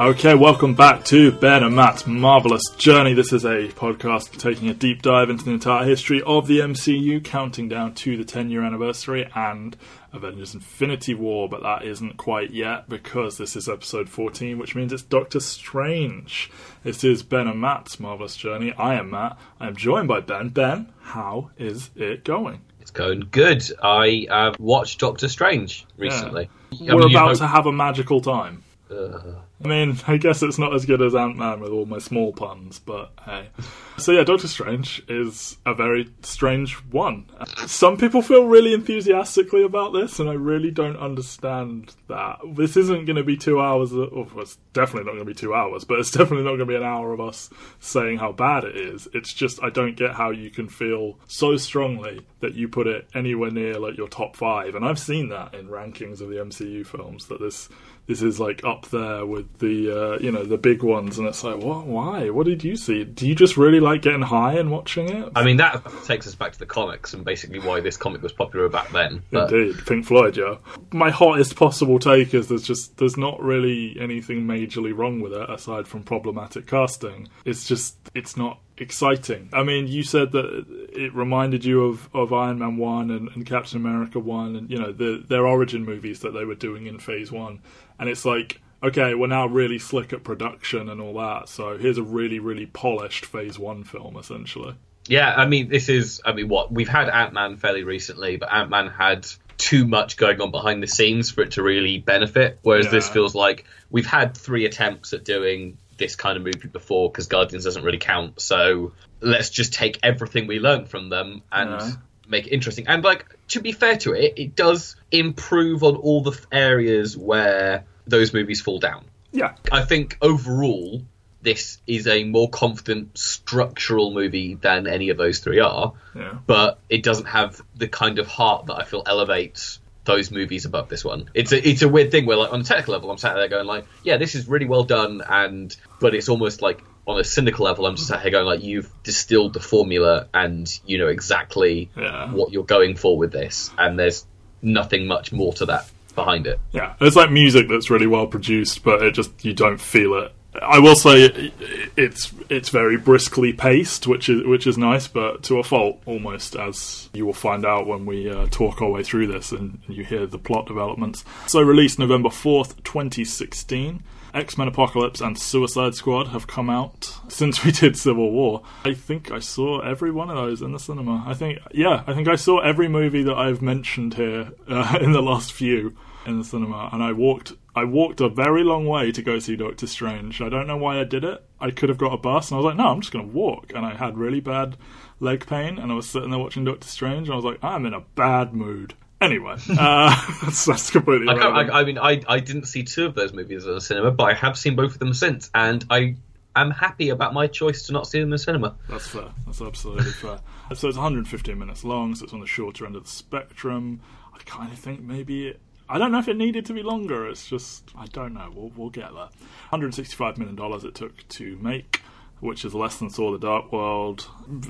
Okay, welcome back to Ben and Matt's Marvelous Journey. This is a podcast taking a deep dive into the entire history of the MCU, counting down to the 10 year anniversary and Avengers Infinity War, but that isn't quite yet because this is episode 14, which means it's Doctor Strange. This is Ben and Matt's Marvelous Journey. I am Matt. I am joined by Ben. Ben, how is it going? It's going good. I uh, watched Doctor Strange recently. Yeah. We're about hope- to have a magical time. Uh, I mean, I guess it's not as good as Ant Man with all my small puns, but hey. So yeah, Doctor Strange is a very strange one. Some people feel really enthusiastically about this, and I really don't understand that. This isn't going to be two hours. Of, well, it's definitely not going to be two hours, but it's definitely not going to be an hour of us saying how bad it is. It's just I don't get how you can feel so strongly that you put it anywhere near like your top five, and I've seen that in rankings of the MCU films that this this is like up there with the uh, you know the big ones, and it's like, what? Why? What did you see? Do you just really like getting high and watching it? I mean, that takes us back to the comics and basically why this comic was popular back then. But... Indeed, Pink Floyd, yeah. My hottest possible take is there's just there's not really anything majorly wrong with it aside from problematic casting. It's just it's not exciting. I mean, you said that it reminded you of, of Iron Man 1 and, and Captain America 1 and, you know, the, their origin movies that they were doing in Phase 1 and it's like okay, we're now really slick at production and all that. So here's a really, really polished Phase One film, essentially. Yeah, I mean, this is, I mean, what we've had Ant Man fairly recently, but Ant Man had too much going on behind the scenes for it to really benefit. Whereas yeah. this feels like we've had three attempts at doing this kind of movie before because Guardians doesn't really count. So let's just take everything we learned from them and yeah. make it interesting. And like to be fair to it, it does improve on all the areas where those movies fall down. Yeah. I think overall, this is a more confident structural movie than any of those three are. Yeah. But it doesn't have the kind of heart that I feel elevates those movies above this one. It's a it's a weird thing where like on a technical level I'm sat there going like, yeah, this is really well done and but it's almost like on a cynical level I'm just sat here going like you've distilled the formula and you know exactly yeah. what you're going for with this and there's nothing much more to that behind it. Yeah, it's like music that's really well produced, but it just you don't feel it. I will say it's it's very briskly paced, which is which is nice, but to a fault almost, as you will find out when we uh, talk our way through this and you hear the plot developments. So, released November fourth, twenty sixteen. X Men Apocalypse and Suicide Squad have come out since we did Civil War. I think I saw every one of those in the cinema. I think, yeah, I think I saw every movie that I've mentioned here uh, in the last few in the cinema, and I walked. I walked a very long way to go see Doctor Strange. I don't know why I did it. I could have got a bus, and I was like, "No, I'm just going to walk." And I had really bad leg pain, and I was sitting there watching Doctor Strange, and I was like, "I'm in a bad mood." Anyway, uh, that's, that's completely. I, I, I, mean, I I didn't see two of those movies in the cinema, but I have seen both of them since, and I am happy about my choice to not see them in the cinema. That's fair. That's absolutely fair. So it's 115 minutes long, so it's on the shorter end of the spectrum. I kind of think maybe it, I don't know if it needed to be longer. It's just I don't know. We'll we'll get there. 165 million dollars it took to make which is less than Thor: The Dark World.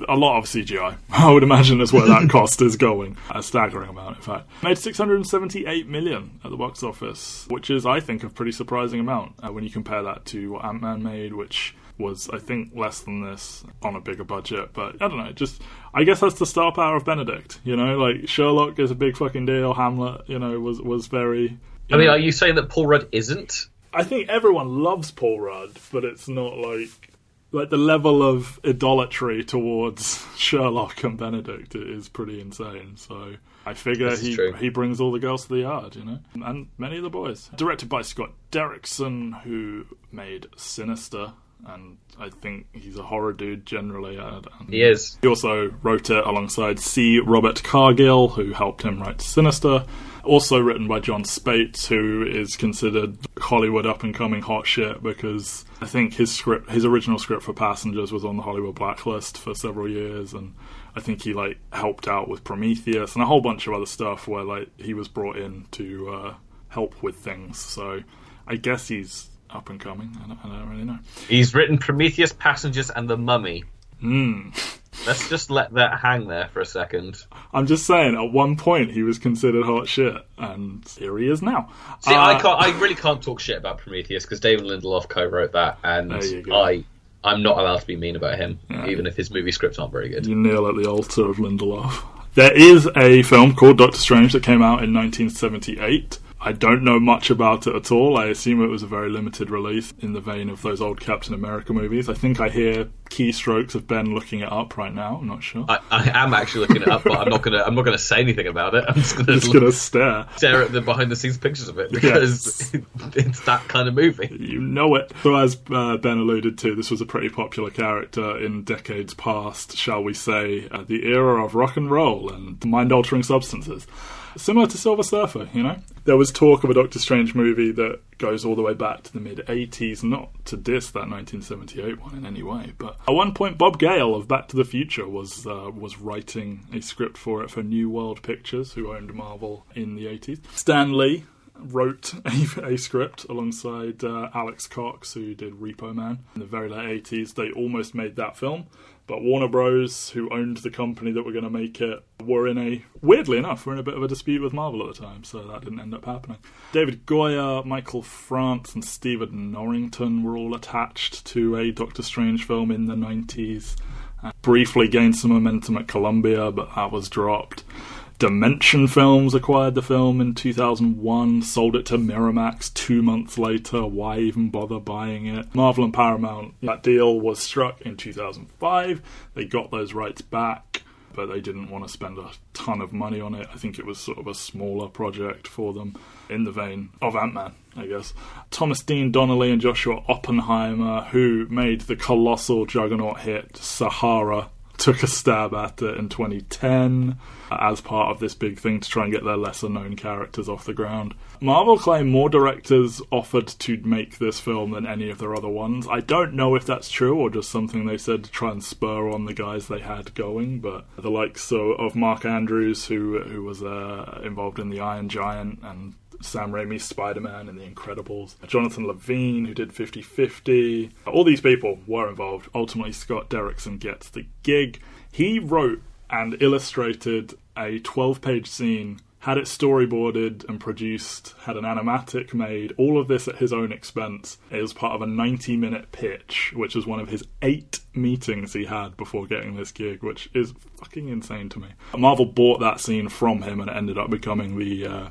A lot of CGI, I would imagine, is where that cost is going. A staggering amount, in fact. Made 678 million at the box office, which is, I think, a pretty surprising amount uh, when you compare that to what Ant Man made, which was, I think, less than this on a bigger budget. But I don't know, just I guess that's the star power of Benedict. You know, like Sherlock is a big fucking deal. Hamlet, you know, was was very. I mean, know, are you saying that Paul Rudd isn't? I think everyone loves Paul Rudd, but it's not like like the level of idolatry towards Sherlock and Benedict is pretty insane. So I figure he he brings all the girls to the yard, you know, and many of the boys. Directed by Scott Derrickson, who made Sinister, and I think he's a horror dude generally. he is. He also wrote it alongside C. Robert Cargill, who helped him write Sinister. Also written by Jon Spaihts, who is considered Hollywood up and coming hot shit because I think his script, his original script for Passengers, was on the Hollywood blacklist for several years, and I think he like helped out with Prometheus and a whole bunch of other stuff where like he was brought in to uh, help with things. So I guess he's up and coming. I don't, I don't, really know. He's written Prometheus, Passengers, and The Mummy. Hmm. Let's just let that hang there for a second. I'm just saying, at one point he was considered hot shit, and here he is now. See, uh, I can't. I really can't talk shit about Prometheus because David Lindelof co-wrote that, and I, I'm not allowed to be mean about him, yeah. even if his movie scripts aren't very good. You kneel at the altar of Lindelof. There is a film called Doctor Strange that came out in 1978. I don't know much about it at all. I assume it was a very limited release in the vein of those old Captain America movies. I think I hear keystrokes of Ben looking it up right now. I'm not sure. I, I am actually looking it up, but I'm not gonna. I'm not gonna say anything about it. I'm just gonna, just gonna stare, stare at the behind the scenes pictures of it because yes. it's that kind of movie. You know it. So as uh, Ben alluded to, this was a pretty popular character in decades past, shall we say, uh, the era of rock and roll and mind-altering substances. Similar to Silver Surfer, you know? There was talk of a Doctor Strange movie that goes all the way back to the mid 80s, not to diss that 1978 one in any way, but at one point Bob Gale of Back to the Future was uh, was writing a script for it for New World Pictures, who owned Marvel in the 80s. Stan Lee wrote a, a script alongside uh, Alex Cox, who did Repo Man in the very late 80s. They almost made that film. But Warner Bros., who owned the company that were going to make it, were in a, weirdly enough, were in a bit of a dispute with Marvel at the time, so that didn't end up happening. David Goyer, Michael France, and Stephen Norrington were all attached to a Doctor Strange film in the 90s. Uh, briefly gained some momentum at Columbia, but that was dropped. Dimension Films acquired the film in 2001, sold it to Miramax two months later. Why even bother buying it? Marvel and Paramount, that deal was struck in 2005. They got those rights back, but they didn't want to spend a ton of money on it. I think it was sort of a smaller project for them, in the vein of Ant Man, I guess. Thomas Dean Donnelly and Joshua Oppenheimer, who made the colossal juggernaut hit Sahara took a stab at it in 2010 as part of this big thing to try and get their lesser known characters off the ground. Marvel claim more directors offered to make this film than any of their other ones. I don't know if that's true or just something they said to try and spur on the guys they had going, but the likes of Mark Andrews, who who was uh, involved in the Iron Giant and Sam Raimi's Spider Man and The Incredibles, Jonathan Levine, who did 50 50. All these people were involved. Ultimately, Scott Derrickson gets the gig. He wrote and illustrated a 12 page scene had it storyboarded and produced, had an animatic made, all of this at his own expense. It was part of a 90 minute pitch, which was one of his eight meetings he had before getting this gig, which is fucking insane to me. Marvel bought that scene from him and it ended up becoming the uh,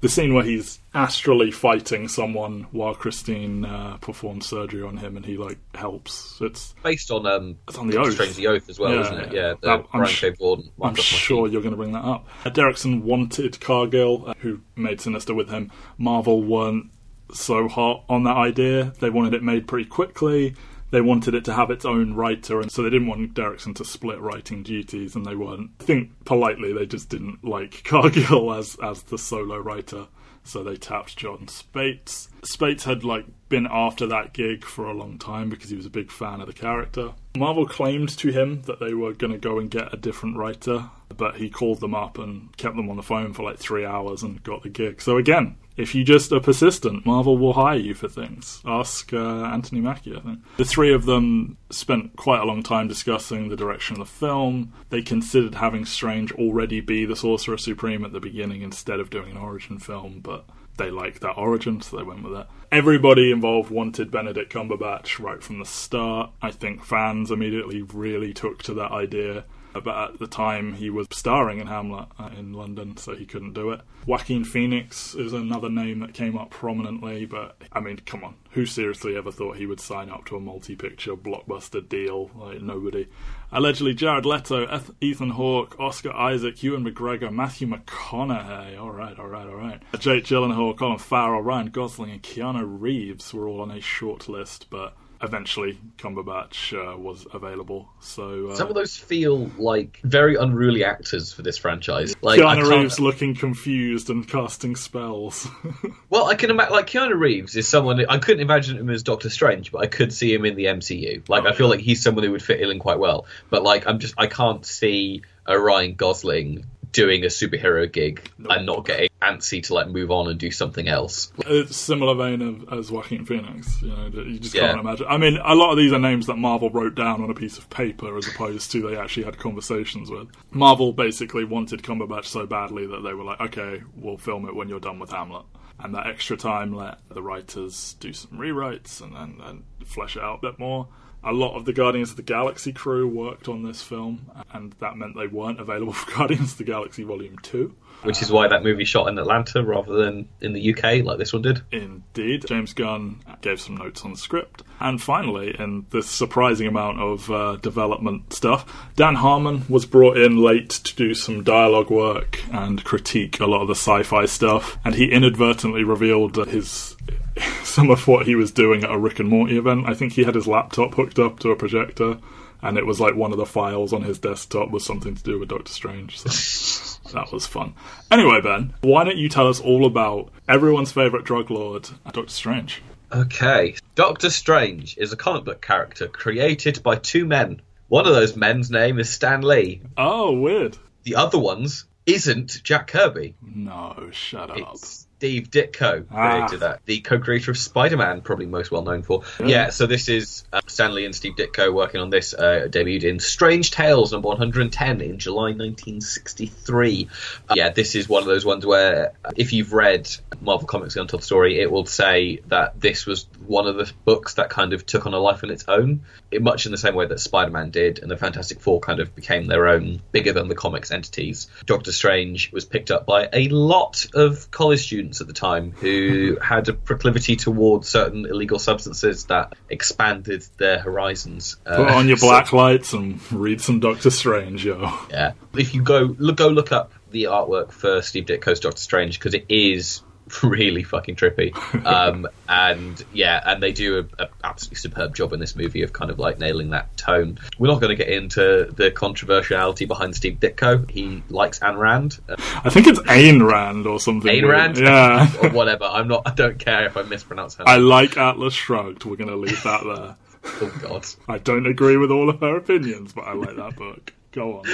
the scene where he's astrally fighting someone while Christine uh, performs surgery on him and he like helps. It's based on um, it's on the oath, Strange the Oath as well, yeah, isn't it? Yeah, that, I'm, sh- Gordon, I'm sure you're going to bring that up. Uh, Derrickson wanted Cargill, uh, who made Sinister with him. Marvel weren't so hot on that idea. They wanted it made pretty quickly they wanted it to have its own writer, and so they didn't want Derrickson to split writing duties, and they weren't. I think politely, they just didn't like Cargill as as the solo writer, so they tapped Jon Spaihts. Spaihts had like been after that gig for a long time because he was a big fan of the character. Marvel claimed to him that they were going to go and get a different writer, but he called them up and kept them on the phone for like three hours and got the gig. So again, if you just are persistent, Marvel will hire you for things. Ask uh, Anthony Mackie, I think. The three of them spent quite a long time discussing the direction of the film. They considered having Strange already be the Sorcerer Supreme at the beginning instead of doing an origin film, but they liked that origin, so they went with it. Everybody involved wanted Benedict Cumberbatch right from the start. I think fans immediately really took to that idea but at the time he was starring in Hamlet uh, in London, so he couldn't do it. Joaquin Phoenix is another name that came up prominently, but I mean, come on, who seriously ever thought he would sign up to a multi-picture blockbuster deal? Like nobody. Allegedly, Jared Leto, Ethan Hawke, Oscar Isaac, Ewan McGregor, Matthew McConaughey. All right, all right, all right. Jake Gyllenhaal, Colin Farrell, Ryan Gosling, and Keanu Reeves were all on a short list, but eventually Cumberbatch uh, was available. So uh, some of those feel like very unruly actors for this franchise. Like Keanu Reeves looking confused and casting spells. well, I can imagine like Keanu Reeves is someone I couldn't imagine him as Doctor Strange, but I could see him in the MCU. Like oh, I feel yeah. like he's someone who would fit in quite well. But like I'm just I can't see a Ryan Gosling doing a superhero gig nope. and not getting antsy to like move on and do something else. It's similar vein of, as Joaquin Phoenix. You know, you just Yeah. can't imagine. I mean, a lot of these are names that Marvel wrote down on a piece of paper as opposed to they actually had conversations with. Marvel basically wanted Cumberbatch so badly that they were like, okay, we'll film it when you're done with Hamlet. And that extra time let the writers do some rewrites and then and flesh it out a bit more. A lot of the Guardians of the Galaxy crew worked on this film, and that meant they weren't available for Guardians of the Galaxy Volume 2. Which is why that movie shot in Atlanta rather than in the UK like this one did. Indeed. James Gunn gave some notes on the script. And finally, in this surprising amount of uh, development stuff, Dan Harmon was brought in late to do some dialogue work and critique a lot of the sci fi stuff. And he inadvertently revealed his. Some of what he was doing at a Rick and Morty event. I think he had his laptop hooked up to a projector, and it was like one of the files on his desktop was something to do with Doctor Strange. So that was fun. Anyway, Ben, why don't you tell us all about everyone's favourite drug lord, Doctor Strange? Okay. Doctor Strange is a comic book character created by two men. One of those men's name is Stan Lee. Oh, weird. The other one's isn't Jack Kirby. No, shut up. It's Steve Ditko created Ah. that. The co-creator of Spider-Man, probably most well known for. Yeah, so this is uh, Stan Lee and Steve Ditko working on this. Uh, debuted in Strange Tales number 110 in July 1963. Uh, yeah, this is one of those ones where uh, if you've read Marvel Comics: The Untold Story, it will say that this was one of the books that kind of took on a life on its own, it, much in the same way that Spider-Man did, and the Fantastic Four kind of became their own bigger than the comics entities. Doctor Strange was picked up by a lot of college students at the time who had a proclivity towards certain illegal substances that expanded their horizons. Uh, Put on your so- black lights and read some Doctor Strange, yo. yeah. If you go look, go look up the artwork for Steve Ditko's Doctor Strange because it is really fucking trippy. Um, and yeah, and they do a, a absolutely superb job in this movie of kind of like nailing that tone. We're not going to get into the controversiality behind Steve Ditko. He likes Ayn Rand, I think it's Ayn Rand or something. Ayn weird. Rand, Yeah. or whatever. I'm not. I don't care if I mispronounce her. I like Atlas Shrugged. We're going to leave that there. oh god. I don't agree with all of her opinions, but I like that book. Go on.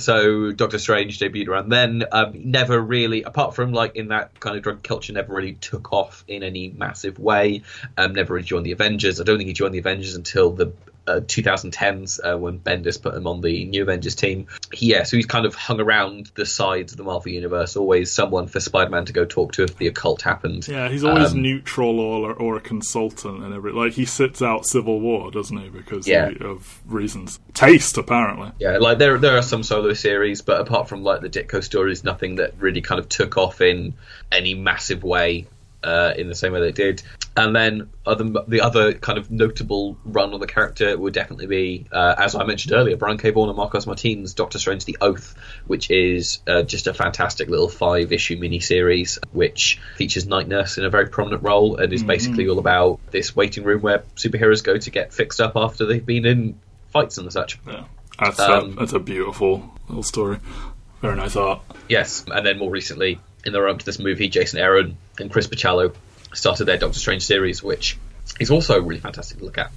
So Doctor Strange debuted around then. Um, never really, apart from like in that kind of drug culture, never really took off in any massive way. Um, never really joined the Avengers. I don't think he joined the Avengers until the uh, 2010s uh, when Bendis put him on the New Avengers team. He, yeah, so he's kind of hung around the sides of the Marvel universe, always someone for Spider-Man to go talk to if the occult happened. Yeah, he's always Um, neutral or or a consultant and everything. like he sits out Civil War, doesn't he? Because Yeah. he- of reasons, taste apparently. Yeah, like there there are some solo series, but apart from like the Ditko stories, nothing that really kind of took off in any massive way uh, in the same way they did. And then other the other kind of notable run on the character would definitely be, uh, as I mentioned earlier, Brian K. Vaughan and Marcos Martinez' Doctor Strange: The Oath, which is uh, just a fantastic little five issue miniseries which features Night Nurse in a very prominent role and is basically all about this waiting room where superheroes go to get fixed up after they've been in fights and such. Yeah, that's Um, a, that's a beautiful little story. Very nice art. Yes, and then more recently, in the run up to this movie, Jason Aaron and Chris Bachalo started their Doctor Strange series, which is also really fantastic to look at.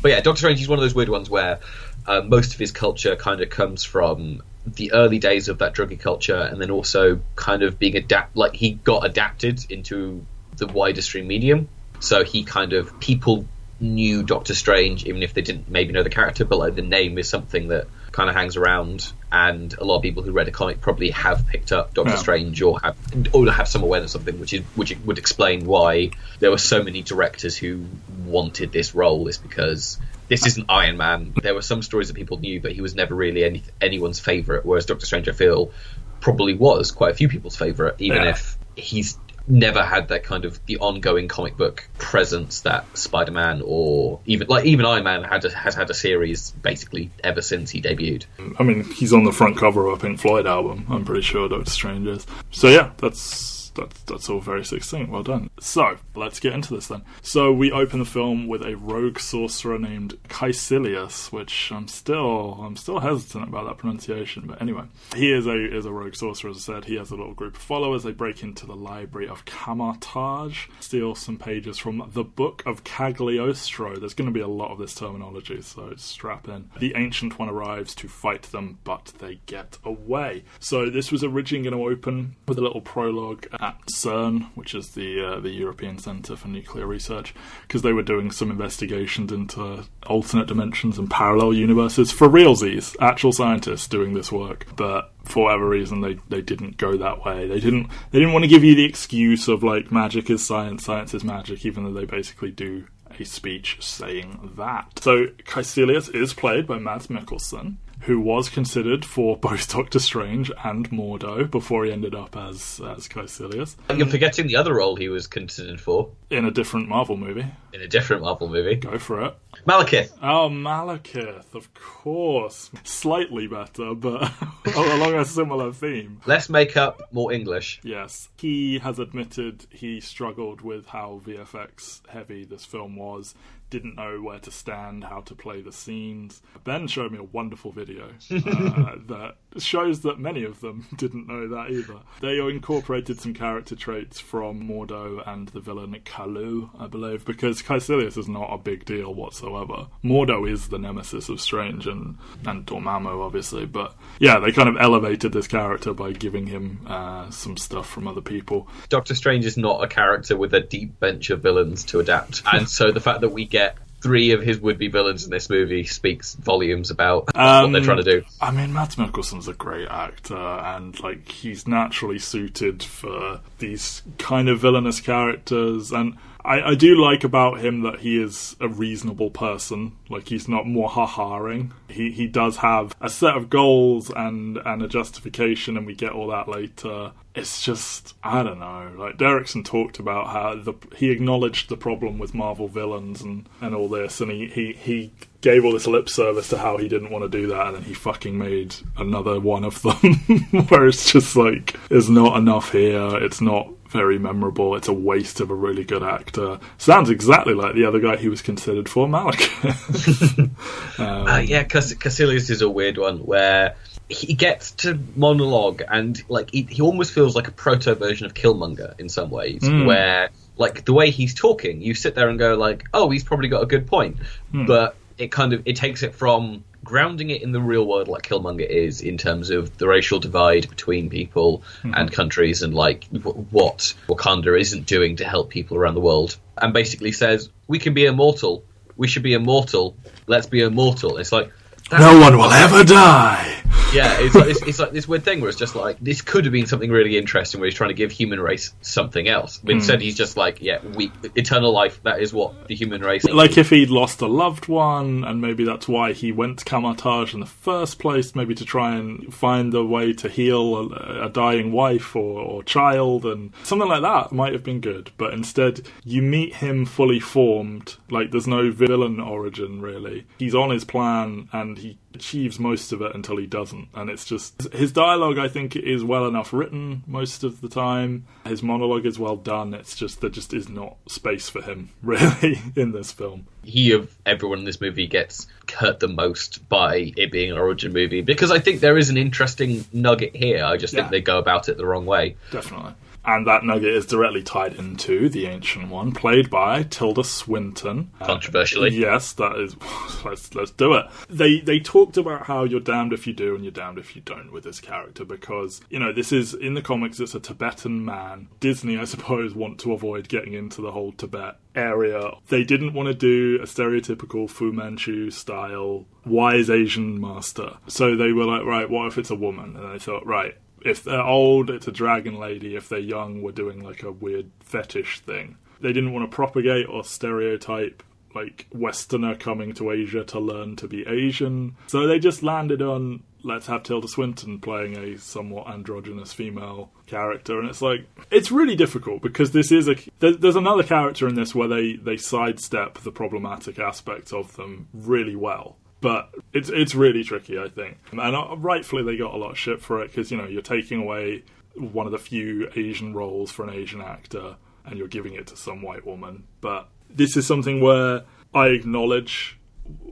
But yeah, Doctor Strange is one of those weird ones where uh, most of his culture kind of comes from the early days of that druggy culture, and then also kind of being adapt. Like he got adapted into the wider stream medium, so he kind of people knew Doctor Strange, even if they didn't maybe know the character, but like the name is something that kind of hangs around, and a lot of people who read a comic probably have picked up Doctor Yeah. Strange or have or have some awareness of him, which is which would explain why there were so many directors who wanted this role. Is because this isn't Iron Man. There were some stories that people knew, but he was never really any, anyone's favorite. Whereas Doctor Strange, I feel, probably was quite a few people's favorite, even Yeah. if he's never had that kind of the ongoing comic book presence that Spider-Man or even like even Iron Man had a, has had a series basically ever since he debuted. I mean, he's on the front cover of a Pink Floyd album. I'm pretty sure Doctor Strange is. So yeah, that's that's that's all very succinct. Well done. So let's get into this then. So we open the film with a rogue sorcerer named Kaecilius, which I'm still I'm still hesitant about that pronunciation, but anyway, he is a is a rogue sorcerer. As I said, he has a little group of followers. They break into the library of Kamar-Taj, steal some pages from the Book of Cagliostro. There's going to be a lot of this terminology, so strap in. The Ancient One arrives to fight them, but they get away. So this was originally going to open with a little prologue at CERN, which is the uh, the European Centre for Nuclear Research, because they were doing some investigations into alternate dimensions and parallel universes for realsies, actual scientists doing this work. But for whatever reason, they, they didn't go that way. They didn't they didn't want to give you the excuse of like magic is science, science is magic, even though they basically do a speech saying that. So Kaecilius is played by Mads Mikkelsen who was considered for both Doctor Strange and Mordo before he ended up as as Kaecilius. You're forgetting the other role he was considered for in a different Marvel movie. In a different Marvel movie. Go for it. Malekith. Oh, Malekith, of course. Slightly better, but along a similar theme. Less makeup, more English. Yes. He has admitted he struggled with how VFX heavy this film was didn't know where to stand, how to play the scenes. Ben showed me a wonderful video uh, that shows that many of them didn't know that either. They incorporated some character traits from Mordo and the villain Kaluu, I believe, because Kaecilius is not a big deal whatsoever. Mordo is the nemesis of Strange and, and Dormammu, obviously, but yeah, they kind of elevated this character by giving him uh, some stuff from other people. Doctor Strange is not a character with a deep bench of villains to adapt, and so the fact that we get three of his would-be villains in this movie speaks volumes about um, what they're trying to do. I mean, Mads Mikkelsen's a great actor, and like he's naturally suited for these kind of villainous characters. And I, I do like about him that he is a reasonable person. Like he's not more ha-haring. He he does have a set of goals and and a justification, and we get all that later it's just I don't know. Like Derrickson talked about how the he acknowledged the problem with Marvel villains and, and all this, and he, he, he gave all this lip service to how he didn't want to do that, and then he fucking made another one of them where it's just like there's not enough here. It's not very memorable. It's a waste of a really good actor. Sounds exactly like the other guy he was considered for, Malik. um, uh, yeah, Kaecilius is a weird one where he gets to monologue and like he, he almost feels like a proto version of Killmonger in some ways, mm. where like the way he's talking, you sit there and go like, oh, he's probably got a good point, mm. but it kind of it takes it from grounding it in the real world like Killmonger is in terms of the racial divide between people mm-hmm. and countries and like w- what Wakanda isn't doing to help people around the world. And basically says we can be immortal. We should be immortal. Let's be immortal. It's like no one will ever die yeah, it's like, it's, it's, like this weird thing where it's just like this could have been something really interesting where he's trying to give human race something else. But mm. instead, he's just like, yeah, we eternal life. That is what the human race. Like if he'd lost a loved one, and maybe that's why he went to Kamar-Taj in the first place, maybe to try and find a way to heal a, a dying wife or, or child, and something like that might have been good. But instead, you meet him fully formed. Like there's no villain origin really. He's on his plan, and he achieves most of it until he doesn't. And it's just his dialogue, I think, is well enough written most of the time. His monologue is well done. It's just there just is not space for him really in this film. He of everyone in this movie gets hurt the most by it being an origin movie because I think there is an interesting nugget here. I just yeah. think they go about it the wrong way. Definitely and that nugget is directly tied into the ancient one, played by Tilda Swinton. Controversially, uh, yes, that is. Let's let's do it. They they talked about how you're damned if you do and you're damned if you don't with this character because you know this is in the comics. It's a Tibetan man. Disney, I suppose, want to avoid getting into the whole Tibet area. They didn't want to do a stereotypical Fu Manchu style wise Asian master, so they were like, right, what if it's a woman? And they thought, right, if they're old, it's a dragon lady. If they're young, we're doing like a weird fetish thing. They didn't want to propagate or stereotype like Westerner coming to Asia to learn to be Asian. So they just landed on let's have Tilda Swinton playing a somewhat androgynous female character, and it's like it's really difficult because this is a there's another character in this where they they sidestep the problematic aspects of them really well but it's it's really tricky, I think, and uh, rightfully they got a lot of shit for it because you know you're taking away one of the few Asian roles for an Asian actor and you're giving it to some white woman. But this is something where I acknowledge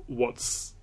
what's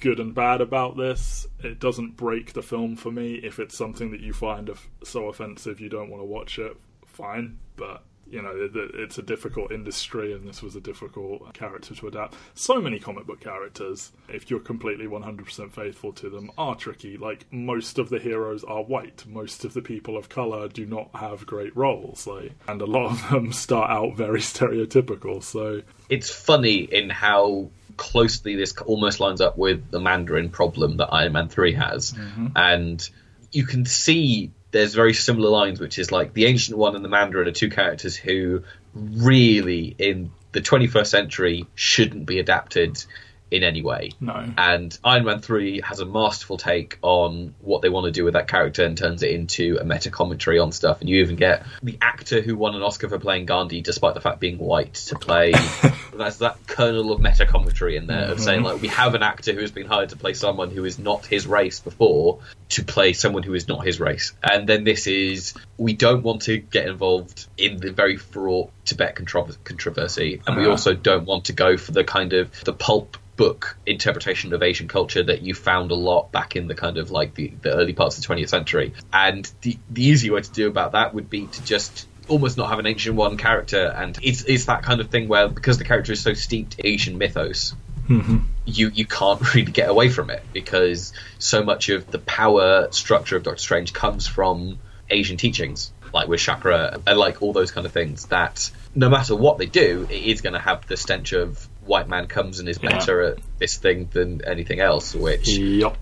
good and bad about this. It doesn't break the film for me. If it's something that you find so offensive you don't want to watch it, fine. But you know, it's a difficult industry, and this was a difficult character to adapt. So many comic book characters, if you're completely 100% faithful to them, are tricky. Like, most of the heroes are white, most of the people of color do not have great roles, like, and a lot of them start out very stereotypical. So, it's funny in how closely this almost lines up with the Mandarin problem that Iron Man 3 has. Mm-hmm. And you can see there's very similar lines, which is like the Ancient One and the Mandarin are two characters who really, in the 21st century, shouldn't be adapted in any way. No. And Iron Man 3 has a masterful take on what they want to do with that character and turns it into a meta commentary on stuff. And you even get the actor who won an Oscar for playing Gandhi, despite the fact being white, to play. that's that kernel of meta commentary in there mm-hmm. of saying, like, we have an actor who has been hired to play someone who is not his race before to play someone who is not his race. And then this is, we don't want to get involved in the very fraught Tibet controversy. And uh-huh. we also don't want to go for the kind of the pulp book interpretation of Asian culture that you found a lot back in the kind of like the, the early parts of the 20th century. And the, the easy way to do about that would be to just almost not have an ancient one character. And it's, it's that kind of thing where because the character is so steeped Asian mythos, mm-hmm. you, you can't really get away from it because so much of the power structure of Doctor Strange comes from Asian teachings, like with chakra and like all those kind of things that no matter what they do, it is going to have the stench of white man comes and is better yeah. at this thing than anything else, which yep.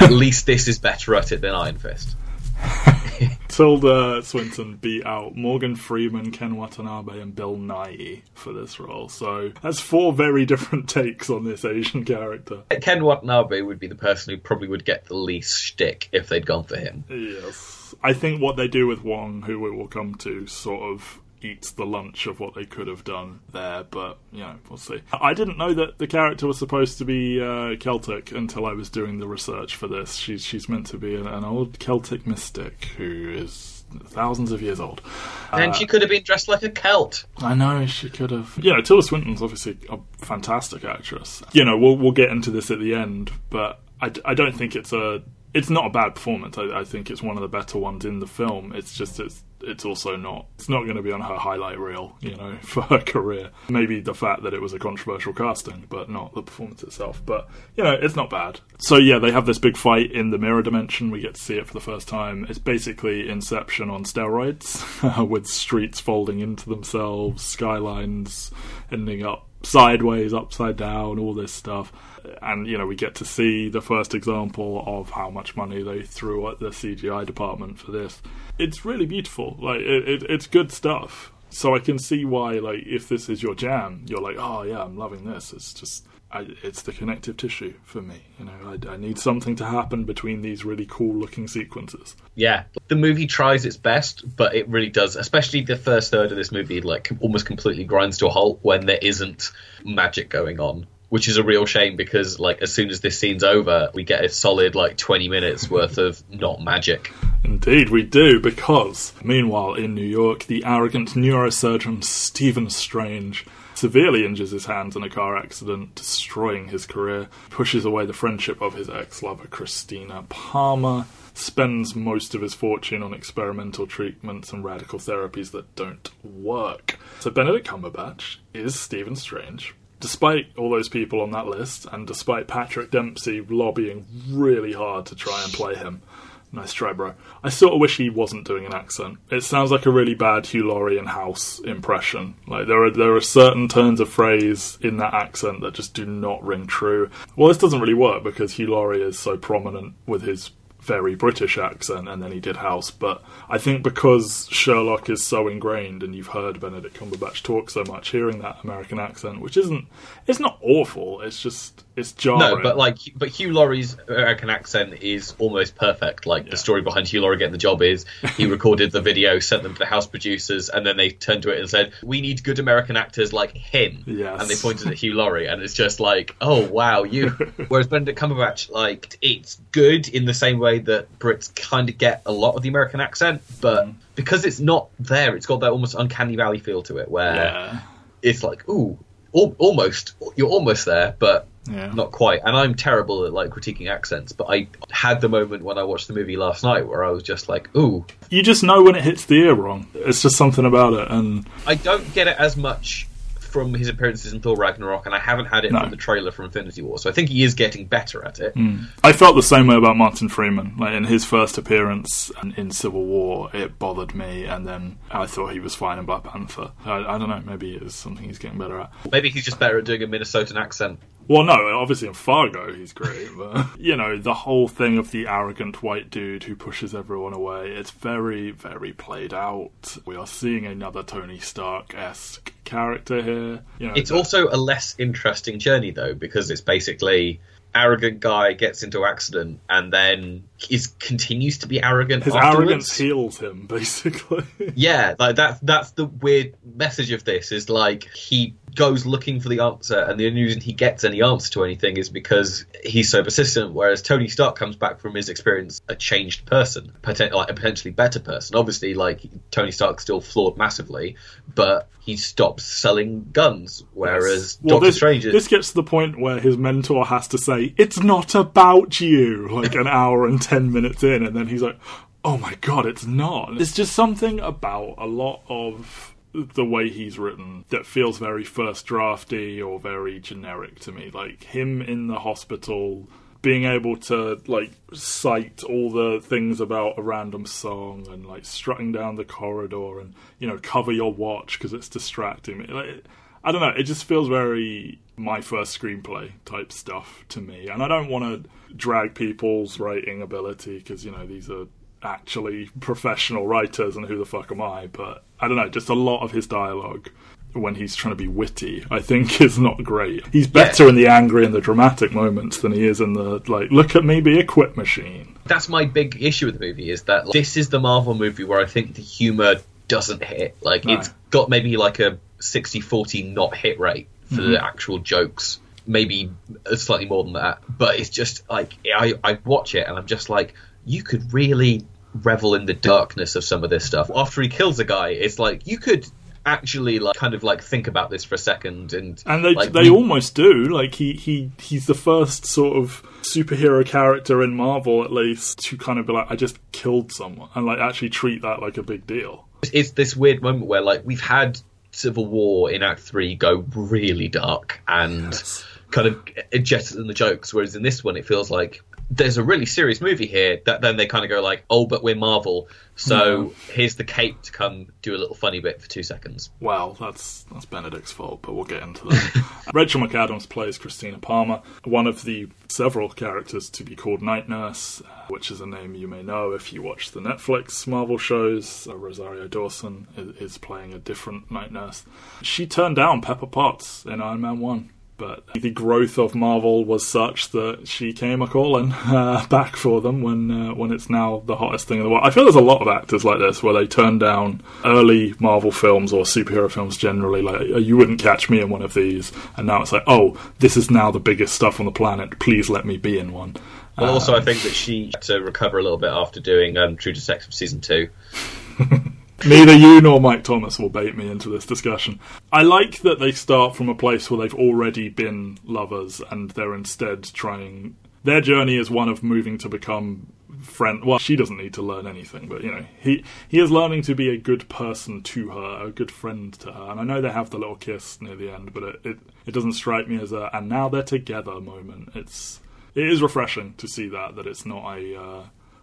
at least this is better at it than Iron Fist. Tilda Swinton beat out Morgan Freeman, Ken Watanabe, and Bill Nighy for this role. So that's four very different takes on this Asian character. Ken Watanabe would be the person who probably would get the least shtick if they'd gone for him. Yes. I think what they do with Wong, who we will come to, sort of eats the lunch of what they could have done there, but you know, we'll see. I didn't know that the character was supposed to be uh, Celtic until I was doing the research for this. She's she's meant to be an, an old Celtic mystic who is thousands of years old. And uh, she could have been dressed like a Celt. I know she could have. You know, Tilda Swinton's obviously a fantastic actress. You know, we'll we'll get into this at the end, but I, I don't think it's a it's not a bad performance. I, I think it's one of the better ones in the film. It's just it's it's also not it's not going to be on her highlight reel, you know, for her career. Maybe the fact that it was a controversial casting, but not the performance itself. But you know, it's not bad. So yeah, they have this big fight in the mirror dimension. We get to see it for the first time. It's basically Inception on steroids, with streets folding into themselves, skylines ending up sideways, upside down, all this stuff. And you know, we get to see the first example of how much money they threw at the CGI department for this. It's really beautiful. Like it, it, it's good stuff. So I can see why, like, if this is your jam, you're like, oh yeah, I'm loving this. It's just I, it's the connective tissue for me. You know, I, I, need something to happen between these really cool looking sequences. Yeah, the movie tries its best, but it really does. Especially the first third of this movie, like almost completely grinds to a halt when there isn't magic going on. Which is a real shame because, like, as soon as this scene's over, we get a solid like twenty minutes worth of not magic. Indeed, we do, because meanwhile in New York, the arrogant neurosurgeon Stephen Strange severely injures his hands in a car accident, destroying his career, pushes away the friendship of his ex lover Christina Palmer, spends most of his fortune on experimental treatments and radical therapies that don't work. So Benedict Cumberbatch is Stephen Strange. Despite all those people on that list, and despite Patrick Dempsey lobbying really hard to try and play him, Nice try, bro. I sort of wish he wasn't doing an accent. It sounds like a really bad Hugh Laurie and House impression. Like there are there are certain turns of phrase in that accent that just do not ring true. Well, this doesn't really work because Hugh Laurie is so prominent with his very British accent, and then he did House. But I think because Sherlock is so ingrained, and you've heard Benedict Cumberbatch talk so much, hearing that American accent, which isn't, it's not awful. It's just it's jarring. No, but like, but Hugh Laurie's American accent is almost perfect. Like yeah. the story behind Hugh Laurie getting the job is he recorded the video, sent them to the house producers, and then they turned to it and said, "We need good American actors like him." Yes. And they pointed at Hugh Laurie, and it's just like, "Oh wow, you." Whereas Benedict Cumberbatch, like, it's good in the same way that Brits kind of get a lot of the American accent, but mm. because it's not there, it's got that almost uncanny valley feel to it, where yeah. it's like, ooh, al- almost, you're almost there, but yeah. Not quite. And I'm terrible at like critiquing accents, but I had the moment when I watched the movie last night where I was just like, ooh. You just know when it hits the ear wrong. It's just something about it and I don't get it as much from his appearances in Thor Ragnarok, and I haven't had it no. from the trailer from Infinity War. So I think he is getting better at it. Mm. I felt the same way about Martin Freeman. Like in his first appearance in Civil War, it bothered me, and then I thought he was fine in Black Panther. I, I don't know. Maybe it's something he's getting better at. Maybe he's just better at doing a Minnesotan accent. Well, no, obviously in Fargo he's great, but you know the whole thing of the arrogant white dude who pushes everyone away. It's very, very played out. We are seeing another Tony Stark esque character here. You know, it's also a less interesting journey though because it's basically arrogant guy gets into accident and then is continues to be arrogant. His afterwards. arrogance heals him, basically. yeah, like that's that's the weird message of this is like he goes looking for the answer, and the only reason he gets any answer to anything is because he's so persistent. Whereas Tony Stark comes back from his experience a changed person, poten- like a potentially better person. Obviously, like Tony Stark's still flawed massively, but he stops selling guns. Whereas yes. well, Doctor this, Strange, this gets to the point where his mentor has to say, "It's not about you," like an hour and ten minutes in, and then he's like, "Oh my god, it's not." It's just something about a lot of the way he's written that feels very first drafty or very generic to me. Like him in the hospital being able to like cite all the things about a random song and like strutting down the corridor and you know cover your watch because it's distracting me. Like, I don't know. It just feels very my first screenplay type stuff to me, and I don't want to drag people's writing ability because you know these are actually professional writers and who the fuck am I? But I don't know, just a lot of his dialogue when he's trying to be witty, I think is not great. He's better yeah. in the angry and the dramatic moments than he is in the like, look at me be a quit machine. That's my big issue with the movie is that like, this is the Marvel movie where I think the humor doesn't hit. Like no. it's got maybe like a 60-40 not hit rate for mm-hmm. the actual jokes. Maybe slightly more than that, but it's just like I, I watch it and I'm just like, you could really revel in the darkness of some of this stuff. After he kills a guy, it's like you could actually like kind of like think about this for a second and and they like, they almost do like he he he's the first sort of superhero character in Marvel at least to kind of be like I just killed someone and like actually treat that like a big deal. It's this weird moment where like we've had Civil War in Act Three go really dark and yes. Kind of jettison the jokes, whereas in this one it feels like there's a really serious movie here that then they kind of go like, oh, but we're Marvel, so mm. here's the cape to come do a little funny bit for two seconds. Well, that's that's Benedict's fault, but we'll get into that. Rachel McAdams plays Christina Palmer, one of the several characters to be called Night Nurse, which is a name you may know if you watch the Netflix Marvel shows. Uh, Rosario Dawson is, is playing a different Night Nurse. She turned down Pepper Potts in Iron Man One but the growth of Marvel was such that she came a calling uh, back for them when uh, when it's now the hottest thing in the world. I feel there's a lot of actors like this where they turn down early Marvel films or superhero films generally. Like uh, you wouldn't catch me in one of these, and now it's like, oh, this is now the biggest stuff on the planet. Please let me be in one. Well, also, I um, think that she had to recover a little bit after doing um, True Detective season two. Neither you nor Mike Thomas will bait me into this discussion. I like that they start from a place where they've already been lovers and they're instead trying. Their journey is one of moving to become friend. Well, she doesn't need to learn anything, but you know, he he is learning to be a good person to her, a good friend to her. And I know they have the little kiss near the end, but it it, it doesn't strike me as a and now they're together moment. It's it is refreshing to see that that it's not a. Uh,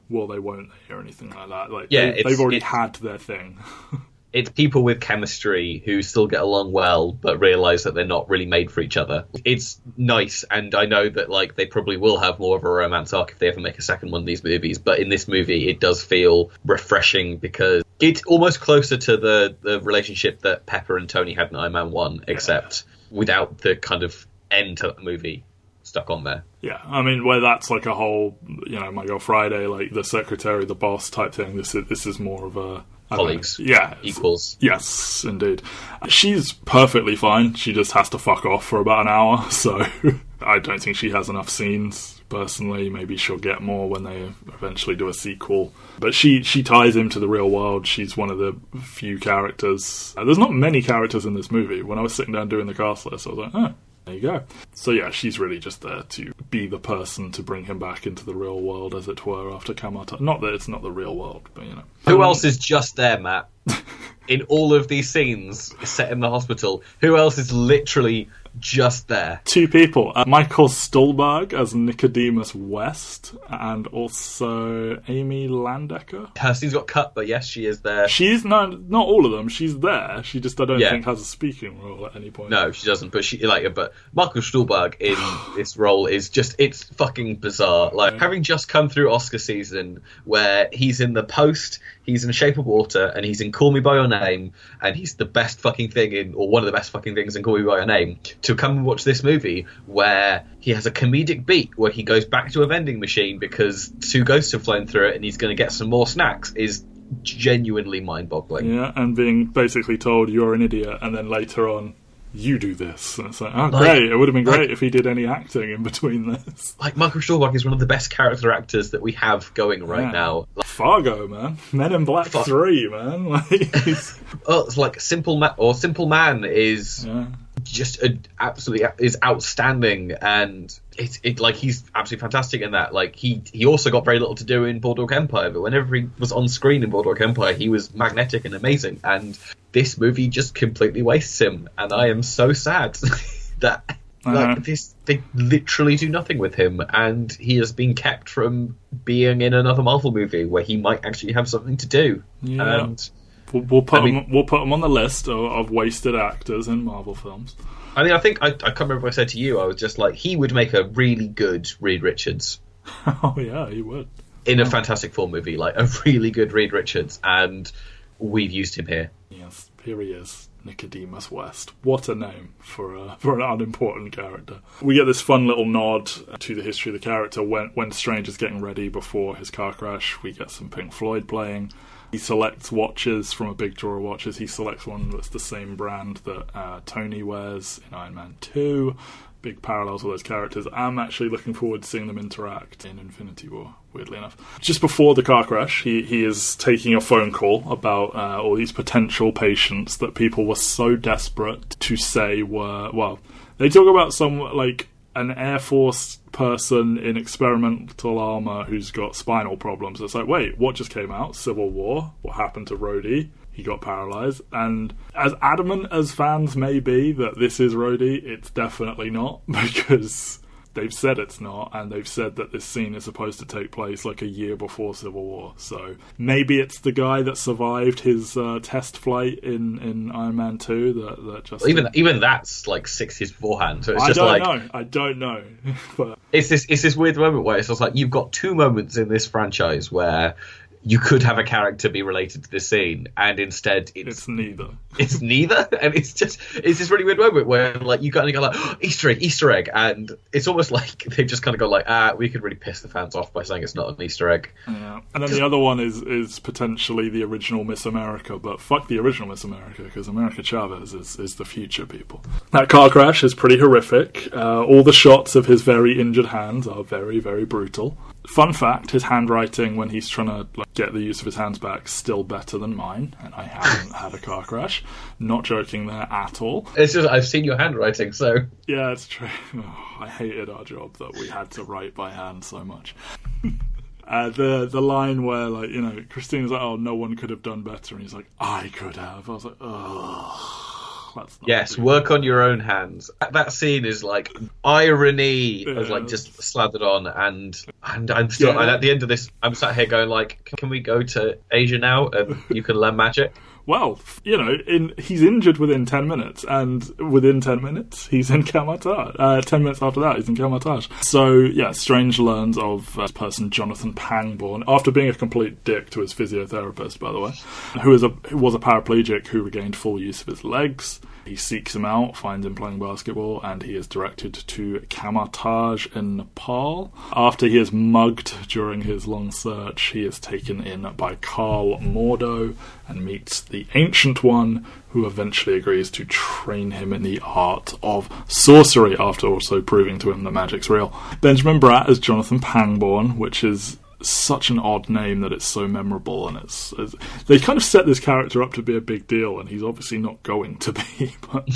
well, they won't or anything like that. Like, yeah, they, have already had their thing. it's people with chemistry who still get along well but realize that they're not really made for each other. It's nice, and I know that like they probably will have more of a romance arc if they ever make a second one of these movies. But in this movie, it does feel refreshing because it's almost closer to the the relationship that Pepper and Tony had in Iron Man One, except without the kind of end to the movie stuck on there. Yeah, I mean, where that's like a whole, you know, my girl Friday, like the secretary, the boss type thing. This is this is more of a colleagues, yeah, equals. Yes, indeed. She's perfectly fine. She just has to fuck off for about an hour. So I don't think she has enough scenes. Personally, maybe she'll get more when they eventually do a sequel. But she she ties him to the real world. She's one of the few characters. Uh, there's not many characters in this movie. When I was sitting down doing the cast list, I was like, oh, there you go. So yeah, she's really just there to be the person to bring him back into the real world, as it were, after Kamar-Taj. Not that it's not the real world, but you know. Who um, else is just there, Matt? in all of these scenes set in the hospital, who else is literally just there. Two people: uh, Michael Stuhlbarg as Nicodemus West, and also Amy Landecker. Her scene's got cut, but yes, she is there. She's not not all of them. She's there. She just I don't yeah. think has a speaking role at any point. No, she doesn't. But she like but Michael Stuhlbarg in this role is just it's fucking bizarre. Like yeah. having just come through Oscar season where he's in the post he's in Shape of Water, and he's in Call Me by Your Name, and he's the best fucking thing in, or one of the best fucking things in Call Me by Your Name. To come and watch this movie where he has a comedic beat where he goes back to a vending machine because two ghosts have flown through it, and he's going to get some more snacks is genuinely mind-boggling. Yeah, and being basically told you're an idiot, and then later on you do this. And it's like, oh, like, great. It would have been great like, if he did any acting in between this. Like, Michael Stuhlbarg is one of the best character actors that we have going right yeah. now. Like, Fargo, man. Men in Black Far- 3, man. Like, oh, it's like Simple Man, or Simple Man is. Yeah just a, absolutely is outstanding and it, it like he's absolutely fantastic in that like he he also got very little to do in Boardwalk Empire but whenever he was on screen in Boardwalk Empire he was magnetic and amazing and this movie just completely wastes him, and I am so sad that uh-huh. like this they literally do nothing with him, and he has been kept from being in another Marvel movie where he might actually have something to do. Yeah. And we'll, we'll put I mean, him, we'll put him on the list of, of, wasted actors in Marvel films. I mean, I think I, I can't remember what I said to you. I was just like, he would make a really good Reed Richards. oh yeah, he would in a Fantastic Four movie, like a really good Reed Richards, and we've used him here. Yes, here he is. Nicodemus West. What a name for a, for an unimportant character. We get this fun little nod to the history of the character when when Strange is getting ready before his car crash. We get some Pink Floyd playing. He selects watches from a big drawer of watches. He selects one that's the same brand that uh, Tony wears in Iron Man 2 big parallels with those characters. I'm actually looking forward to seeing them interact in Infinity War. Weirdly enough, just before the car crash, he he is taking a phone call about uh, all these potential patients that people were so desperate to say were well. They talk about some like an Air Force person in experimental armor who's got spinal problems. It's like, wait, what just came out? Civil War. What happened to Rhodey? he got paralyzed. And as adamant as fans may be that this is Rhodey, it's definitely not because they've said it's not, and they've said that this scene is supposed to take place like a year before Civil War. So maybe it's the guy that survived his uh, test flight in, in Iron Man Two that that just well, even even that's like six years beforehand. So it's I just don't like know. I don't know. but it's this it's this weird moment where it's just like you've got two moments in this franchise where you could have a character be related to the scene, and instead it's, it's neither. It's neither, and it's just it's this really weird moment where like you kind of go like oh, Easter egg, Easter egg, and it's almost like they've just kind of go like ah, we could really piss the fans off by saying it's not an Easter egg. Yeah, and then the other one is is potentially the original Miss America, but fuck the original Miss America because America Chavez is is the future people. That car crash is pretty horrific. Uh, all the shots of his very injured hands are very very brutal. Fun fact: his handwriting when he's trying to like, get the use of his hands back still better than mine, and I haven't had a car crash. Not joking there at all. It's just I've seen your handwriting, so yeah, it's true. Oh, I hated our job that we had to write by hand so much. Uh, the the line where like you know Christina's like oh no one could have done better and he's like I could have I was like oh yes, work on your own hands. That scene is like irony, yeah. like just slathered on, and and I'm still. Yeah. And at the end of this, I'm sat here going like, can we go to Asia now and you can learn magic? Well, you know, in he's injured within ten minutes, and within ten minutes he's in Kamar-Taj. Uh, ten minutes after that, he's in Kamar-Taj. So yeah, Strange learns of uh, person Jonathan Pangborn after being a complete dick to his physiotherapist, by the way, who is a who was a paraplegic who regained full use of his legs. He seeks him out, finds him playing basketball, and he is directed to Kamar-Taj in Nepal. After he is mugged during his long search, he is taken in by Karl Mordo and meets the Ancient One, who eventually agrees to train him in the art of sorcery after also proving to him that magic's real. Benjamin Bratt as Jonathan Pangborn, which is such an odd name that it's so memorable, and it's, it's, they kind of set this character up to be a big deal, and he's obviously not going to be. But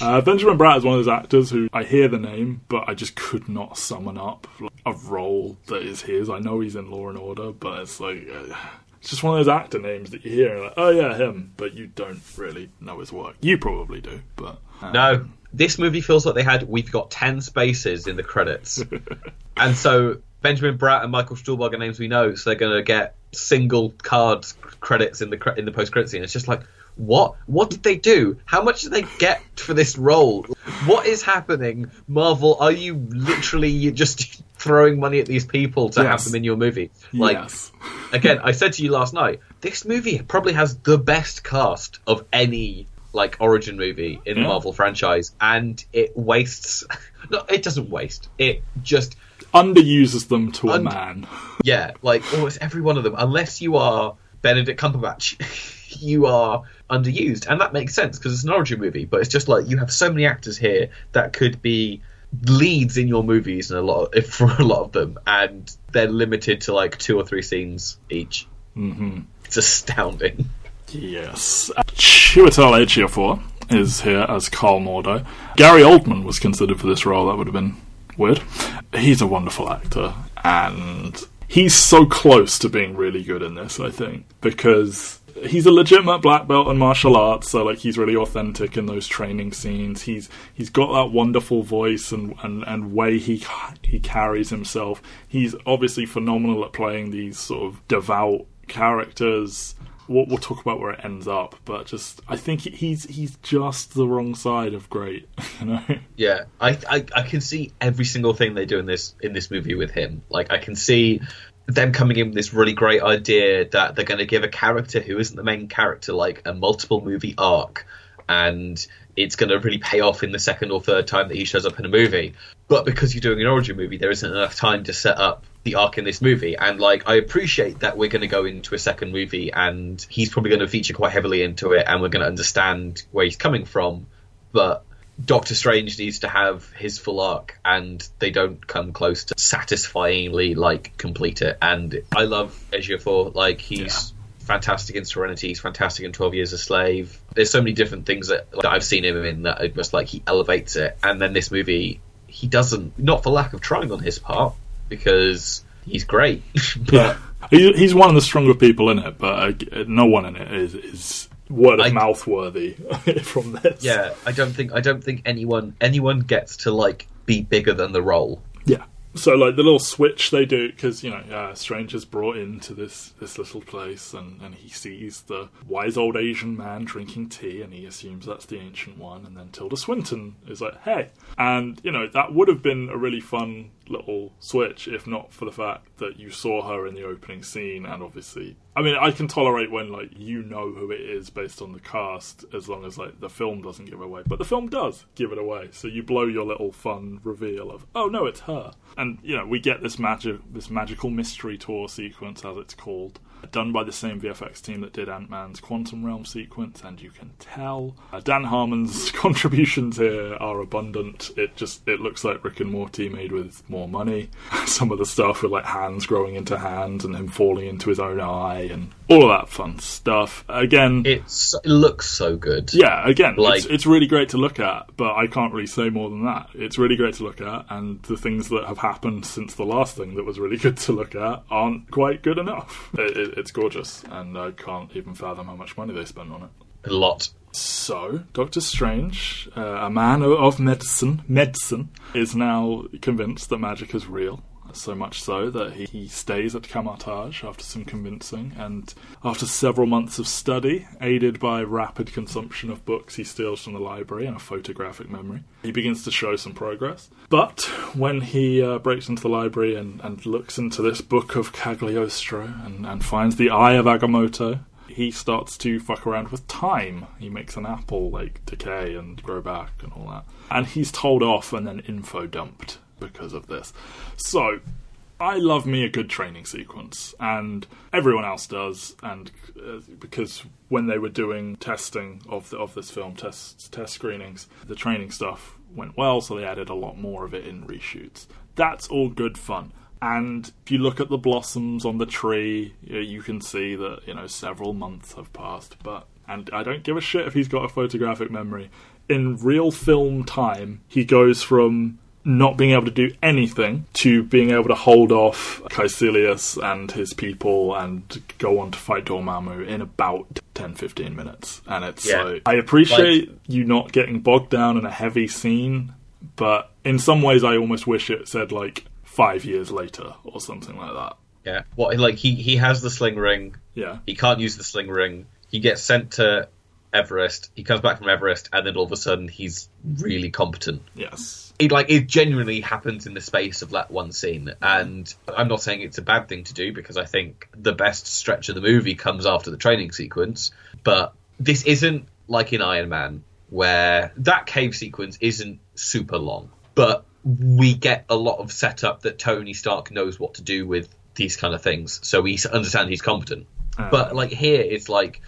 uh, Benjamin Bratt is one of those actors who I hear the name, but I just could not summon up a role that is his. I know he's in Law and Order, but it's like. Uh, it's just one of those actor names that you hear, like, oh yeah, him, but you don't really know his work. You probably do, but um, no. This movie feels like they had we've got ten spaces in the credits, and so Benjamin Bratt and Michael Stuhlbarg are names we know, so they're going to get single card credits in the in the post credit scene. It's just like, what? What did they do? How much did they get for this role? What is happening? Marvel, are you literally just throwing money at these people to yes. have them in your movie? Like, yes. again, I said to you last night, this movie probably has the best cast of any like origin movie in yeah. the Marvel franchise, and it wastes. No, it doesn't waste. It just underuses them to a man. Yeah, like almost every one of them, unless you are Benedict Cumberbatch, you are underused, and that makes sense because it's an origin movie. But it's just like you have so many actors here that could be leads in your movies, and a lot of, for a lot of them, and they're limited to like two or three scenes each. Mm-hmm. It's astounding. Yes, Chiwetel Ejiofor is here as Karl Mordo. Gary Oldman was considered for this role. That would have been weird. He's a wonderful actor, and he's so close to being really good in this, I think, because he's a legitimate black belt in martial arts, so like he's really authentic in those training scenes. He's he's got that wonderful voice and, and, and way he he carries himself. He's obviously phenomenal at playing these sort of devout characters we'll, we'll talk about where it ends up, but just I think he's he's just the wrong side of great, you know. Yeah, I, I I can see every single thing they do in this in this movie with him. Like I can see them coming in with this really great idea that they're going to give a character who isn't the main character like a multiple movie arc, and it's going to really pay off in the second or third time that he shows up in a movie. But because you're doing an origin movie, there isn't enough time to set up the arc in this movie. And like, I appreciate that we're going to go into a second movie, and he's probably going to feature quite heavily into it, and we're going to understand where he's coming from. But Doctor Strange needs to have his full arc, and they don't come close to satisfyingly like complete it. And I love Ejiofor, like he's. Fantastic in Serenity. He's fantastic in Twelve Years a Slave. There's so many different things that, that I've seen him in that it just like he elevates it. And then this movie, he doesn't. Not for lack of trying on his part, because he's great. but yeah. he's one of the stronger people in it, but uh, no one in it is, is word of I, mouth worthy from this. Yeah, I don't think I don't think anyone anyone gets to like be bigger than the role. Yeah, so like the little switch they do because you know uh, stranger's brought into this this little place and and he sees the wise old asian man drinking tea and he assumes that's the ancient one and then tilda swinton is like hey. And you know that would have been a really fun little switch if not for the fact that you saw her in the opening scene and obviously I mean, I can tolerate when like you know who it is based on the cast, as long as like the film doesn't give away. But the film does give it away, so you blow your little fun reveal of, oh no, it's her. And you know, we get this magic, this magical mystery tour sequence, as it's called, done by the same VFX team that did Ant Man's Quantum Realm sequence, and you can tell uh, Dan Harmon's contributions here are abundant. It just it looks like Rick and Morty made with more money. Some of the stuff with like hands growing into hands and him falling into his own eye and all of that fun stuff. Again, it's, it looks so good. Yeah, again, like, it's, it's really great to look at, but I can't really say more than that. It's really great to look at, and the things that have happened since the last thing that was really good to look at aren't quite good enough. It, it, it's gorgeous, and I can't even fathom how much money they spent on it. A lot. So, Doctor Strange, uh, a man of medicine, medicine, is now convinced that magic is real So much so that he, he stays at Kamar-Taj after some convincing, and after several months of study, aided by rapid consumption of books he steals from the library and a photographic memory, he begins to show some progress. But when he uh, breaks into the library and, and looks into this book of Cagliostro and, and finds the Eye of Agamotto, he starts to fuck around with time. He makes an apple like decay and grow back and all that. And he's told off and then info dumped because of this. So I love me a good training sequence, and everyone else does. And uh, because when they were doing testing of the, of this film, test test screenings, the training stuff went well, so they added a lot more of it in reshoots. That's all good fun. And if you look at the blossoms on the tree, you can see that you know several months have passed. But and I don't give a shit if he's got a photographic memory. In real film time, he goes from not being able to do anything to being able to hold off Kaecilius and his people and go on to fight Dormammu in about 10 15 minutes. And it's yeah. like, I appreciate like, you not getting bogged down in a heavy scene, but in some ways, I almost wish it said like five years later or something like that. Yeah. What, like, he, he has the sling ring. Yeah. He can't use the sling ring. He gets sent to Everest. He comes back from Everest, and then all of a sudden he's really competent. Yes. It like it genuinely happens in the space of that one scene, and I'm not saying it's a bad thing to do because I think the best stretch of the movie comes after the training sequence. But this isn't like in Iron Man where that cave sequence isn't super long, but we get a lot of setup that Tony Stark knows what to do with these kind of things, so we understand he's competent. Uh. But like here, it's like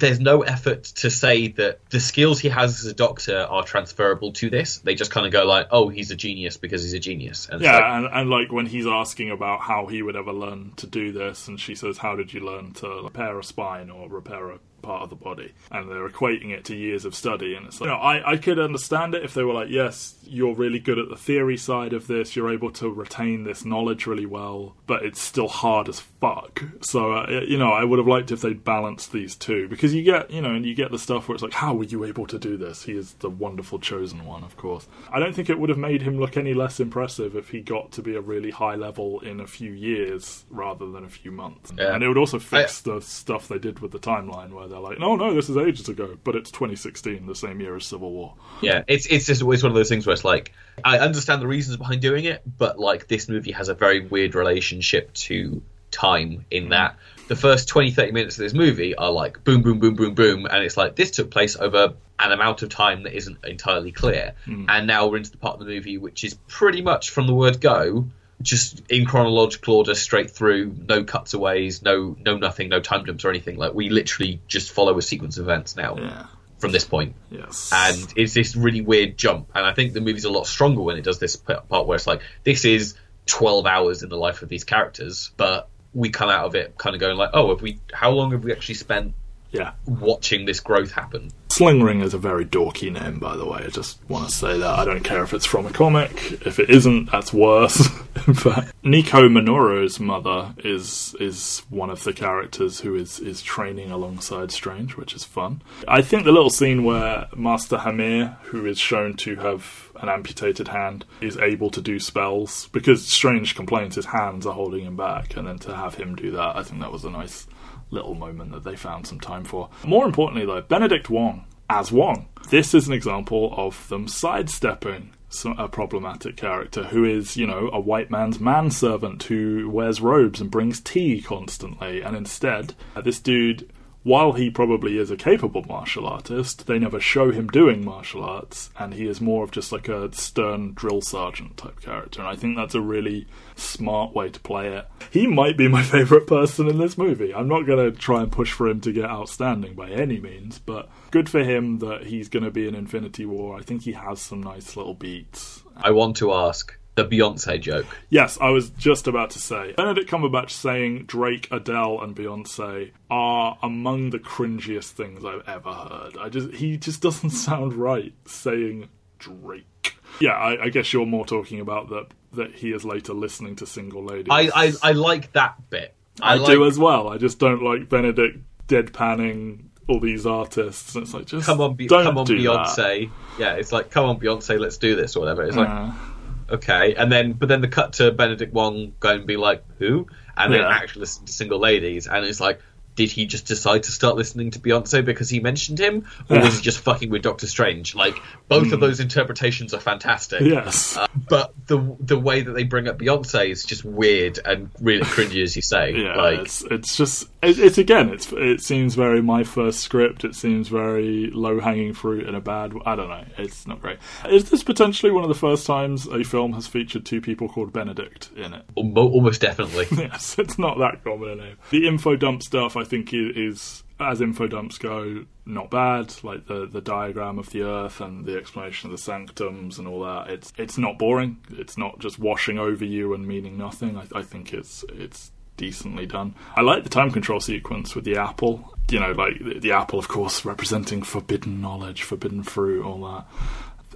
there's no effort to say that the skills he has as a doctor are transferable to this. They just kind of go like, "Oh, he's a genius because he's a genius." And yeah, like, and, and, like when he's asking about how he would ever learn to do this, and she says, "How did you learn to repair a spine or repair a part of the body and they're equating it to years of study and it's like you know I, I could understand it if they were like yes you're really good at the theory side of this you're able to retain this knowledge really well but it's still hard as fuck. So uh, you know I would have liked if they'd balanced these two because you get you know and you get the stuff where it's like how were you able to do this? He is the wonderful chosen one of course. I don't think it would have made him look any less impressive if he got to be a really high level in a few years rather than a few months. Yeah. and it would also fix I, the stuff they did with the timeline where they're like, no, no, this is ages ago, but it's 2016, the same year as Civil War. Yeah, it's it's just always one of those things where it's like I understand the reasons behind doing it, but like this movie has a very weird relationship to time in mm. that the first 20 30 minutes of this movie are like boom boom boom boom boom and it's like this took place over an amount of time that isn't entirely clear mm. and now we're into the part of the movie which is pretty much from the word go just in chronological order, straight through, no cutaways, no no nothing, no time jumps or anything. Like we literally just follow a sequence of events now. Yeah. From this point, yes, and it's this really weird jump, and I think the movie's a lot stronger when it does this part where it's like this is twelve hours in the life of these characters, but we come out of it kind of going like, oh, have we? How long have we actually spent yeah. watching this growth happen. Sling Ring is a very dorky name, by the way. I just want to say that. I don't care if it's from a comic. If it isn't, that's worse. In fact, Nico Minoru's mother is is one of the characters who is, is training alongside Strange, which is fun. I think the little scene where Master Hamir, who is shown to have an amputated hand, is able to do spells, because Strange complains his hands are holding him back, and then to have him do that, I think that was a nice little moment that they found some time for. More importantly, though, Benedict Wong as Wong. This is an example of them sidestepping a problematic character who is, you know, a white man's manservant who wears robes and brings tea constantly, and instead, uh, this dude while he probably is a capable martial artist, they never show him doing martial arts, and he is more of just like a stern drill sergeant type character. And I think that's a really smart way to play it. He might be my favourite person in this movie. I'm not going to try and push for him to get outstanding by any means, but good for him that he's going to be in Infinity War. I think he has some nice little beats. I want to ask the Beyonce joke. Yes, I was just about to say. Benedict Cumberbatch saying Drake, Adele, and Beyonce are among the cringiest things I've ever heard. I just he just doesn't sound right saying Drake. Yeah, I, I guess you're more talking about that that he is later listening to Single Ladies. I I, I like that bit. I, I like... do as well. I just don't like Benedict deadpanning all these artists. And it's like just come on, Be- come on, Beyonce. That. Yeah, it's like come on, Beyonce, let's do this or whatever. It's like uh-huh. Okay. And then, but then the cut to Benedict Wong going and be like, who? And then actually listen to Single Ladies, and it's like, did he just decide to start listening to Beyonce because he mentioned him, or Yeah. was he just fucking with Doctor Strange? Like, both of those interpretations are fantastic. Yes. Uh, but the the way that they bring up Beyonce is just weird and really cringy, as you say. Yeah, like, it's it's just it, it's again it's it seems very my first script. It seems very low hanging fruit in a bad. I don't know. It's not great. Is this potentially one of the first times a film has featured two people called Benedict in it? almost definitely. yes, it's not that common a name. The info dump stuff, I think, i- is as info dumps go, not bad. Like the the diagram of the Earth and the explanation of the sanctums and all that. It's it's not boring. It's not just washing over you and meaning nothing. I, I think it's it's decently done. I like the time control sequence with the apple. You know, like the, the apple, of course, representing forbidden knowledge, forbidden fruit, all that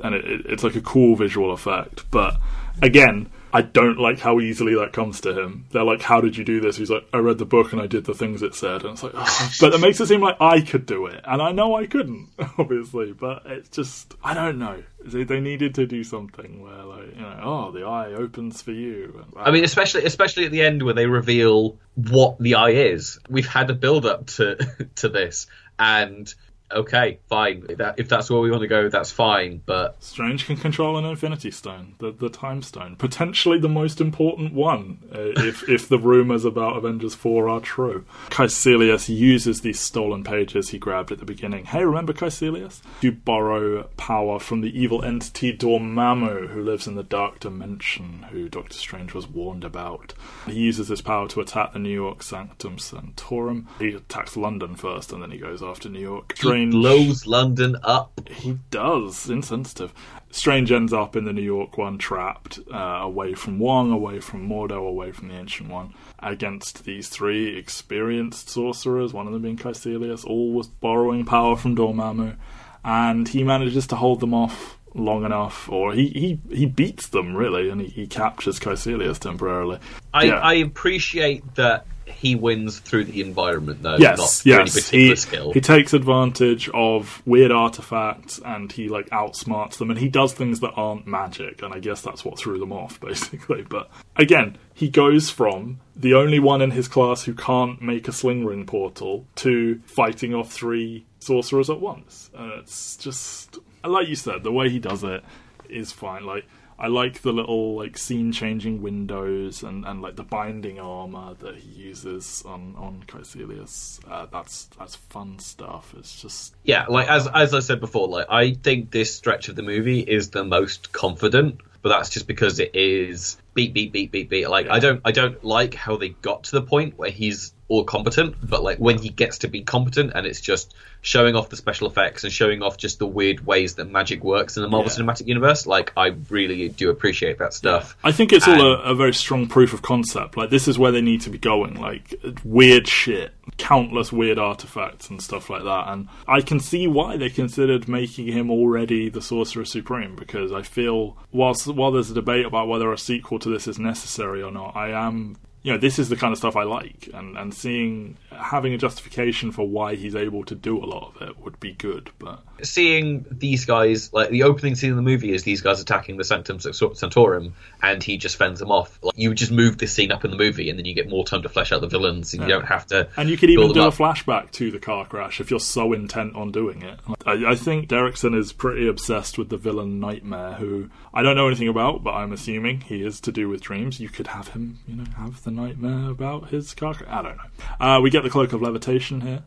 and it, it, it's like a cool visual effect. But again, I don't like how easily that comes to him. They're like, "How did you do this?" He's like, "I read the book and I did the things it said." And it's like, oh. but it makes it seem like I could do it, and I know I couldn't, obviously. But it's just, I don't know. They, they needed to do something where, like, you know, oh, the eye opens for you. I mean, especially especially at the end where they reveal what the eye is. We've had a build up to to this, and okay, fine. If, that, if that's where we want to go, that's fine. But Strange can control an Infinity Stone, the the Time Stone, potentially the most important one, uh, if if the rumors about Avengers Four are true. Kaecilius uses these stolen pages he grabbed at the beginning. Hey, remember Kaecilius? To borrow power from the evil entity Dormammu, who lives in the Dark Dimension, who Doctor Strange was warned about. He uses this power to attack the New York Sanctum Sanctorum. He attacks London first, and then he goes after New York. Strange blows London up. he does. Insensitive. Strange ends up in the New York one, trapped uh, away from Wong, away from Mordo, away from the Ancient One, against these three experienced sorcerers, one of them being Kaecilius, all with borrowing power from Dormammu, and he manages to hold them off long enough, or he, he, he beats them, really, and he, he captures Kaecilius temporarily. I, Yeah. I appreciate that he wins through the environment, though. not Yes, any yes. particular He, skill. he takes advantage of weird artifacts and he like outsmarts them and he does things that aren't magic and I guess that's what threw them off basically. But again, he goes from the only one in his class who can't make a sling ring portal to fighting off three sorcerers at once. And it's just like you said, the way he does it is fine. Like I like the little like scene changing windows and, and like the binding armor that he uses on on Kaecilius. Uh, that's that's fun stuff. It's just yeah, like as as I said before, like I think this stretch of the movie is the most confident, but that's just because it is beat beat beat beat beat. Like I don't I don't like how they got to the point where he's all competent, but like when he gets to be competent and it's just showing off the special effects and showing off just the weird ways that magic works in the Marvel Yeah. Cinematic Universe, like I really do appreciate that stuff. I think it's all a, a very strong proof of concept. Like this is where they need to be going. Like weird shit, countless weird artifacts and stuff like that. And I can see why they considered making him already the Sorcerer Supreme because I feel whilst while there's a debate about whether a sequel to this is necessary or not, I am. You know, this is the kind of stuff I like, and, and seeing having a justification for why he's able to do a lot of it would be good. But seeing these guys, like the opening scene of the movie is these guys attacking the Sanctum Sanctorum, and he just fends them off. Like, you just move this scene up in the movie, and then you get more time to flesh out the villains, and you Yeah. don't have to. And you could even do them a flashback to the car crash if you're so intent on doing it. I, I think Derrickson is pretty obsessed with the villain Nightmare, who I don't know anything about, but I'm assuming he is to do with dreams. You could have him, you know, have the nightmare about his car. I don't know. Uh, we get the cloak of levitation here.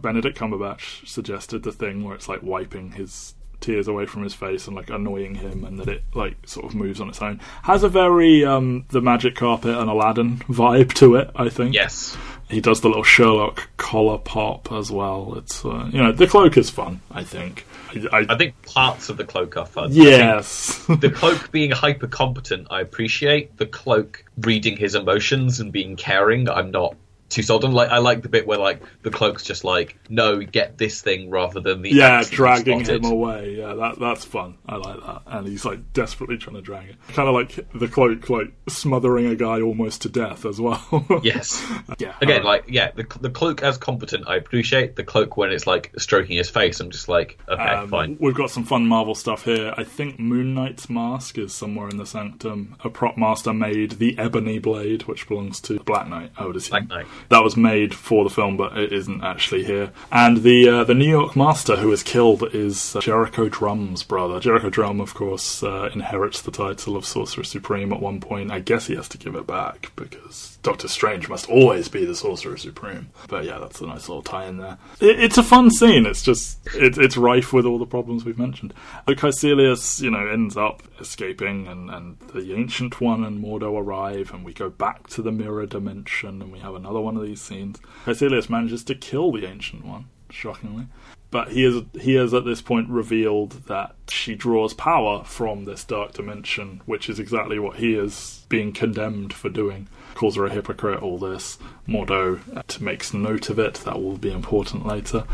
Benedict Cumberbatch suggested the thing where it's like wiping his tears away from his face and like annoying him and that it like sort of moves on its own has a very um the magic carpet and aladdin vibe to it i think Yes. he does the little Sherlock collar pop as well. It's uh, you know the cloak is fun. I think. I, I, think parts of the cloak are fun. Yes. the cloak being hyper competent, I appreciate. The cloak reading his emotions and being caring, I'm not too sold on. Like I like the bit where like the cloak's just like, no, get this thing rather than the yeah, axe that you dragging him away. Yeah, that that's fun. I like that. And he's like desperately trying to drag it. Kind of like the cloak, like smothering a guy almost to death as well. Yes. yeah. Again, like yeah, the the cloak as competent, I appreciate. The cloak when it's like stroking his face, I'm just like, okay, Um, fine. We've got some fun Marvel stuff here. I think Moon Knight's mask is somewhere in the sanctum. A prop master made the Ebony Blade, which belongs to Black Knight. I would assume Black Knight. That was made for the film, but it isn't actually here. And the uh, the New York Master who is killed is uh, Jericho Drumm's brother. Jericho Drumm, of course, uh, inherits the title of Sorcerer Supreme at one point. I guess he has to give it back because Doctor Strange must always be the Sorcerer Supreme. But yeah, that's a nice little tie in there. It, it's a fun scene. It's just it, it's rife with all the problems we've mentioned. But Kaecilius, you know, ends up escaping, and, and the Ancient One and Mordo arrive, and we go back to the mirror dimension, and we have another one of these scenes. Kaecilius manages to kill the Ancient One, shockingly. But he is he has at this point revealed that she draws power from this dark dimension, which is exactly what he is being condemned for doing. Calls her a hypocrite. All this. Mordo uh, makes note of it. That will be important later.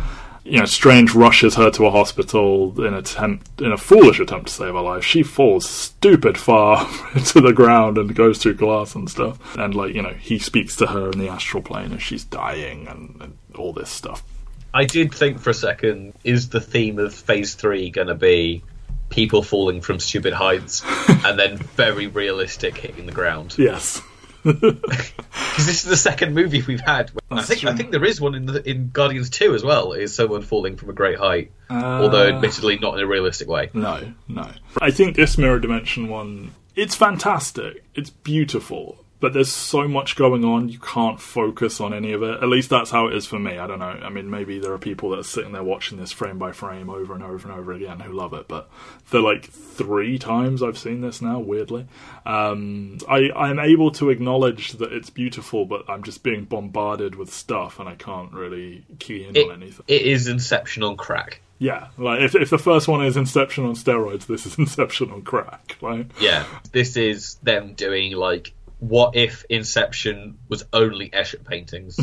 You know, Strange rushes her to a hospital in attempt in a foolish attempt to save her life. She falls stupid far to the ground and goes through glass and stuff. And like you know, he speaks to her in the astral plane as she's dying and, and all this stuff. I did think for a second, is the theme of Phase Three going to be people falling from stupid heights and then very realistic hitting the ground? Yes. Because this is the second movie we've had. I That's think I think there is one in the, in Guardians Two as well. Is someone falling from a great height, although Uh, admittedly not in a realistic way. No, no. I think this mirror dimension one, it's fantastic. It's beautiful. But there's so much going on, you can't focus on any of it. At least that's how it is for me. I don't know. I mean, maybe there are people that are sitting there watching this frame by frame over and over and over again who love it. But the like three times I've seen this now, weirdly, um, I I'm able to acknowledge that it's beautiful, but I'm just being bombarded with stuff, and I can't really key in It, on anything. it is Inception on crack. Yeah, like if if the first one is Inception on steroids, this is Inception on crack. Like, Yeah, this is them doing like, what if Inception was only Escher paintings?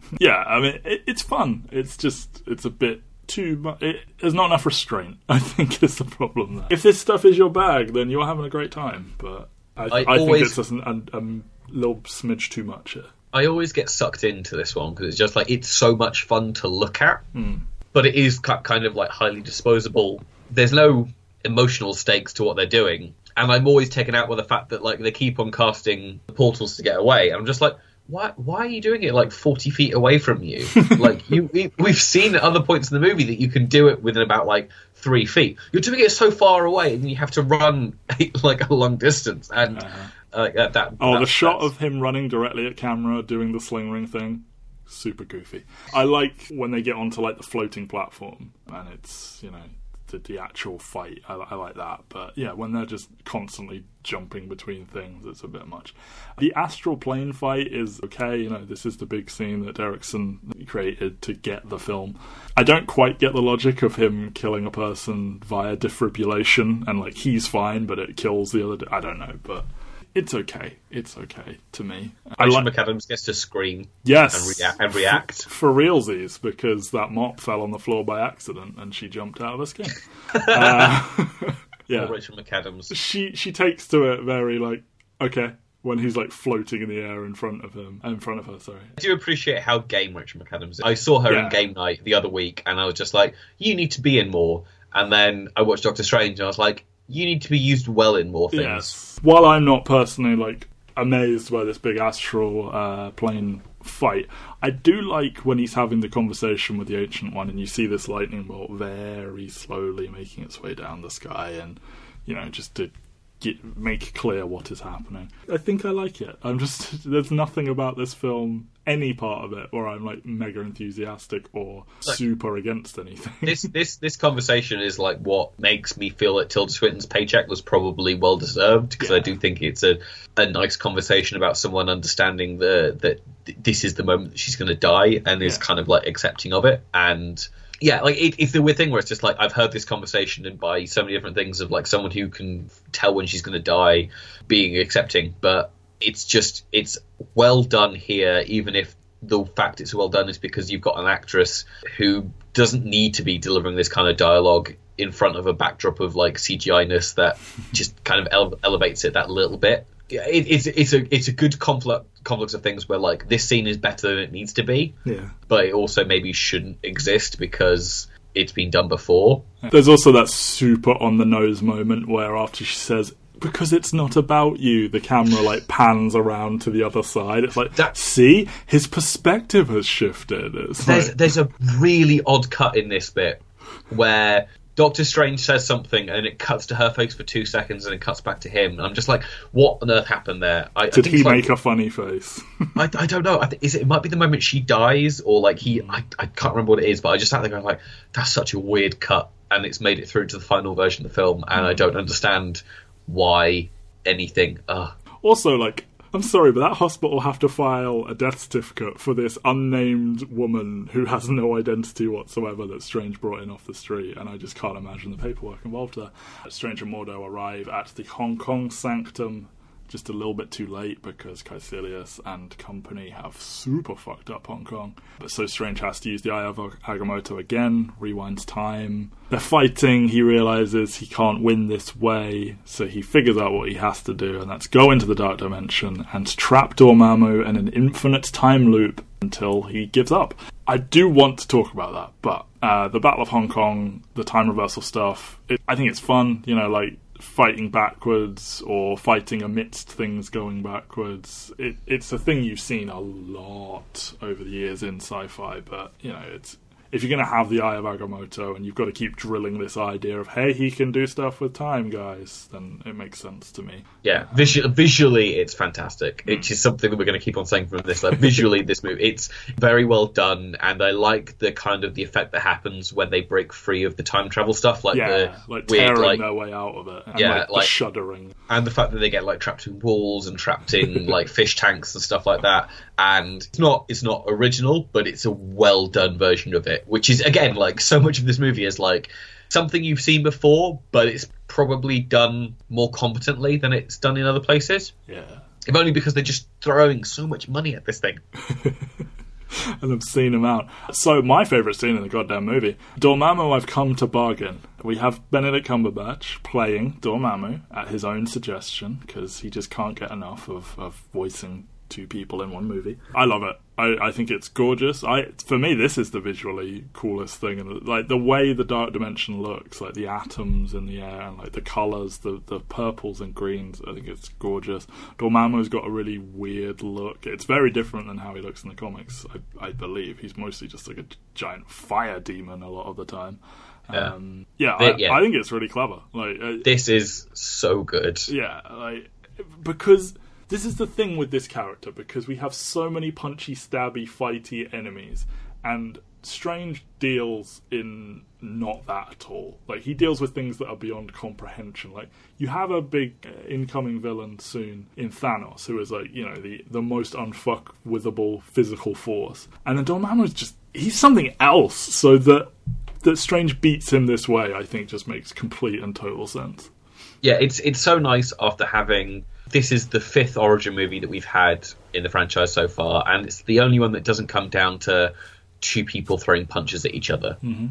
yeah, I mean, it, it's fun. It's just it's a bit too much. It, there's not enough restraint. I think is the problem. There. If this stuff is your bag, then you're having a great time. But I, I I, always- think it's just an, a, a little smidge too much here. I always get sucked into this one because it's just like it's so much fun to look at, Hmm. but it is kind of like highly disposable. There's no emotional stakes to what they're doing, and I'm always taken out with the fact that like they keep on casting the portals to get away. And I'm just like, why? Why are you doing it like 40 feet away from you? like you, we, we've seen at other points in the movie that you can do it within about like three feet. You're doing it so far away, and you have to run like a long distance, and uh, uh, that. Oh, the shot that's- of him running directly at camera doing the sling ring thing, super goofy. I like when they get onto like the floating platform and it's you know the, the actual fight. I, I like that, but yeah, when they're just constantly jumping between things, it's a bit much. The astral plane fight is okay. You know, this is the big scene that Derrickson created to get the film. I don't quite get the logic of him killing a person via defibrillation and like he's fine, but it kills the other. I don't know, but it's okay. It's okay to me. I Rachel like McAdams gets to scream yes and, rea- and react. for realsies because that mop fell on the floor by accident and she jumped out of her skin. uh, yeah, Or Rachel McAdams. she she takes to it very like okay when he's like floating in the air in front of him in front of her. Sorry. I do appreciate how game Rachel McAdams is. I saw her Yeah. in Game Night the other week, and I was just like, "You need to be in more." And then I watched Doctor Strange, and I was like, "You need to be used well in more things." Yes. While I'm not personally like amazed by this big astral uh, plane fight, I do like when he's having the conversation with the ancient one, and you see this lightning bolt very slowly making its way down the sky, and you know just to get, make clear what is happening. I think I like it. I'm just there's nothing about this film, any part of it, where I'm like mega enthusiastic or Like- super against anything. this this this conversation is like what makes me feel that Tilda Swinton's paycheck was probably well deserved because I do think it's a, a nice conversation about someone understanding the that th- this is the moment that she's going to die and is kind of like accepting of it and yeah like it, it's the weird thing where it's just like I've heard this conversation and by so many different things of like someone who can tell when she's going to die being accepting but it's just it's well done here even if the fact it's well done is because you've got an actress who doesn't need to be delivering this kind of dialogue in front of a backdrop of like CGI ness that just kind of ele- elevates it that little bit. It, it's it's a it's a good conflict conflicts of things where like this scene is better than it needs to be, Yeah. but it also maybe shouldn't exist because it's been done before. There's also that super on the nose moment where after she says, because it's not about you, the camera like pans around to the other side. It's like, That- see, his perspective has shifted. It's There's like, there's a really odd cut in this bit where Doctor Strange says something and it cuts to her face for two seconds and it cuts back to him. And I'm just like, what on earth happened there? I, I did think he like- make a funny face? I, I don't know. I th- is it, it might be the moment she dies, or like he. I, I can't remember what it is, but I just sat there going like, "That's such a weird cut," and it's made it through to the final version of the film, and I don't understand why anything. Uh, Also, like, I'm sorry, but that hospital have to file a death certificate for this unnamed woman who has no identity whatsoever that Strange brought in off the street, and I just can't imagine the paperwork involved there. Strange and Mordo arrive at the Hong Kong sanctum just a little bit too late because Kaecilius and company have super fucked up Hong Kong. But so Strange has to use the Eye of Agamotto again, rewinds time. They're fighting, he realizes he can't win this way, so he figures out what he has to do, and that's go into the Dark Dimension and trap Dormammu in an infinite time loop until he gives up. I do want to talk about that, but uh, the Battle of Hong Kong, the time reversal stuff, it, I think it's fun, you know, like fighting backwards or fighting amidst things going backwards. It, it's a thing you've seen a lot over the years in sci-fi, but you know, it's if you're going to have the Eye of Agamotto and you've got to keep drilling this idea of hey, he can do stuff with time, guys, then it makes sense to me. yeah, visu- visually it's fantastic. It is something that we're going to keep on saying from this. Like visually, this movie it's very well done, and I like the kind of the effect that happens when they break free of the time travel stuff, like Yeah, the like weird tearing like their way out of it, and Yeah, like, like- shuddering. and the fact that they get like trapped in walls and trapped in like fish tanks and stuff like that and it's not it's not original but it's a well done version of it which is again like so much of this movie is like something you've seen before but it's probably done more competently than it's done in other places Yeah. if only because they're just throwing so much money at this thing and I've seen him out. So my favourite scene in the goddamn movie, Dormammu, I've come to bargain. We have Benedict Cumberbatch playing Dormammu at his own suggestion because he just can't get enough of, of voicing two people in one movie. I love it. I, I think it's gorgeous. I for me this is the visually coolest thing, and like the way the dark dimension looks, like the atoms in the air, and like the colors, the the purples and greens. I think it's gorgeous. Dormammu's got a really weird look. It's very different than how he looks in the comics. I, I believe he's mostly just like a giant fire demon a lot of the time. Yeah. Um, yeah, But, I, yeah. I think it's really clever. Like, uh, this is so good yeah, like because this is the thing with this character because we have so many punchy, stabby, fighty enemies, and Strange deals in not that at all. Like he deals with things that are beyond comprehension. Like you have a big uh, incoming villain soon in Thanos, who is like you know the the most unfuck withable physical force, and then Dormammu is just he's something else. So that that Strange beats him this way, I think, just makes complete and total sense. yeah, it's it's so nice after having this is the fifth origin movie that we've had in the franchise so far, and it's the only one that doesn't come down to two people throwing punches at each other. Mm-hmm.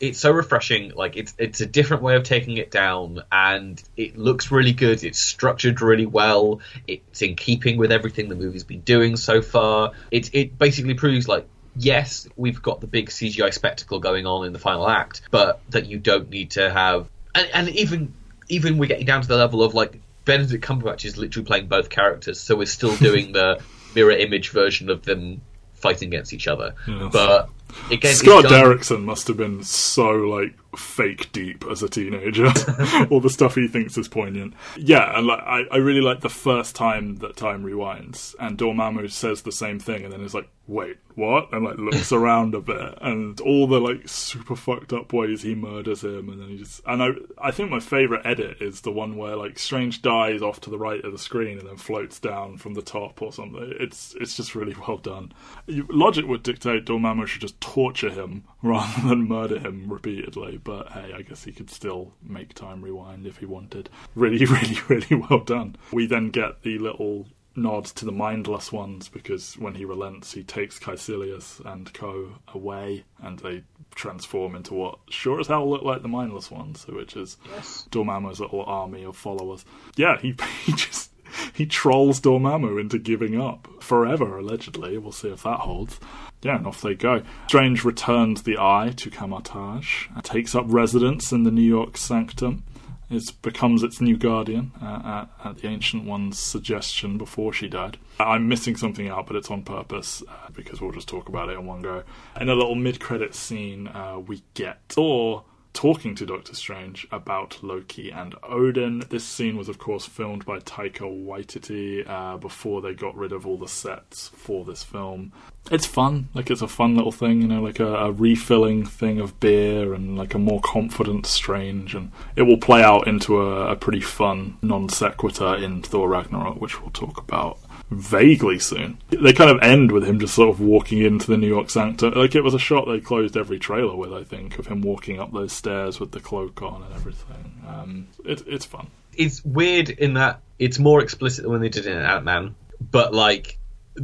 It's so refreshing. Like it's it's a different way of taking it down, and it looks really good. It's structured really well. It's in keeping with everything the movie's been doing so far. It it basically proves like yes, we've got the big CGI spectacle going on in the final act, but that you don't need to have. And, and even even we're getting down to the level of like Benedict Cumberbatch is literally playing both characters, so we're still doing the mirror image version of them fighting against each other. Yes. But again, it's Scott Derrickson must have been so like fake deep as a teenager. All the stuff he thinks is poignant. Yeah, and like I, I really like the first time that time rewinds and Dormammu says the same thing and then is like, wait, what? And like looks around a bit and all the like super fucked up ways he murders him and then he just and I I think my favourite edit is the one where like Strange dies off to the right of the screen and then floats down from the top or something. It's it's just really well done. You, logic would dictate Dormammu should just torture him rather than murder him repeatedly, but hey, I guess he could still make time rewind if he wanted. Really, really, really well done. We then get the little nod to the mindless ones because when he relents, he takes Kaecilius and co away, and they transform into what sure as hell look like the mindless ones, which is Yes. Dormammu's little army of followers. Yeah, he he just he trolls Dormammu into giving up forever, allegedly. We'll see if that holds. Yeah, and off they go. Strange returns the eye to Kamar-Taj and takes up residence in the New York sanctum. It becomes its new guardian uh, at, at the Ancient One's suggestion before she died. I'm missing something out, but it's on purpose uh, because we'll just talk about it in one go. In a little mid-credit scene, uh, we get Thor talking to Doctor Strange about Loki and Odin. This scene was, of course, filmed by Taika Waititi uh, before they got rid of all the sets for this film. It's fun, like it's a fun little thing, you know, like a, a refilling thing of beer and like a more confident Strange, and it will play out into a, a pretty fun non sequitur in Thor Ragnarok, which we'll talk about vaguely soon. They kind of end with him just sort of walking into the New York Sanctum. Like it was a shot they closed every trailer with, I think, of him walking up those stairs with the cloak on and everything. Um, it, it's fun. It's weird in that it's more explicit than when they did it in Ant Man, but like.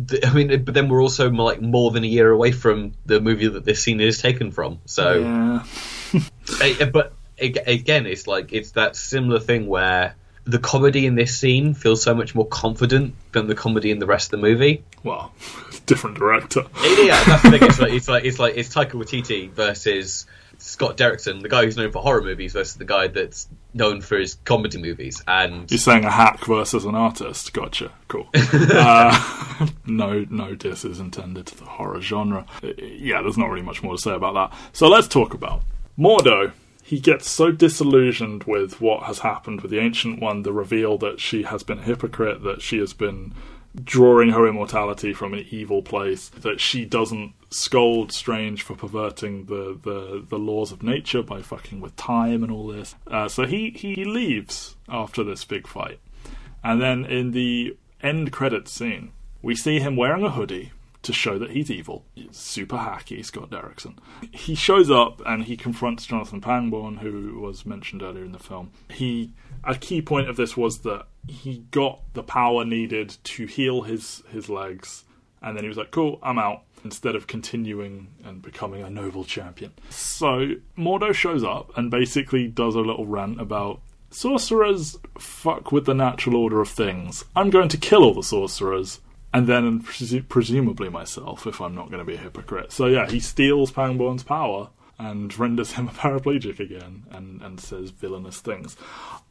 th- I mean, but then we're also like more than a year away from the movie that this scene is taken from. So, Yeah. Uh, but again, it's like it's that similar thing where the comedy in this scene feels so much more confident than the comedy in the rest of the movie. Well, different director. Yeah, that's the thing. It's like it's like it's like it's Taika Waititi versus Scott Derrickson, the guy who's known for horror movies, versus the guy that's known for his comedy movies. And You're saying a hack versus an artist. Gotcha. Cool. uh, no, no diss is intended to the horror genre. Uh, Yeah, there's not really much more to say about that. So let's talk about Mordo. He gets so disillusioned with what has happened with the Ancient One, the reveal that she has been a hypocrite, that she has been drawing her immortality from an evil place, that she doesn't scold Strange for perverting the, the, the laws of nature by fucking with time and all this. Uh, so he, he leaves after this big fight. And then in the end credits scene, we see him wearing a hoodie to show that he's evil. Super hacky, Scott Derrickson. He shows up and he confronts Jonathan Pangborn, who was mentioned earlier in the film. He a key point of this was that he got the power needed to heal his his legs, and then he was like, "Cool, I'm out." Instead of continuing and becoming a noble champion. So Mordo shows up and basically does a little rant about sorcerers fuck with the natural order of things. I'm going to kill all the sorcerers, and then presu- presumably myself if I'm not going to be a hypocrite. So yeah, he steals Pangborn's power and renders him a paraplegic again, and and says villainous things.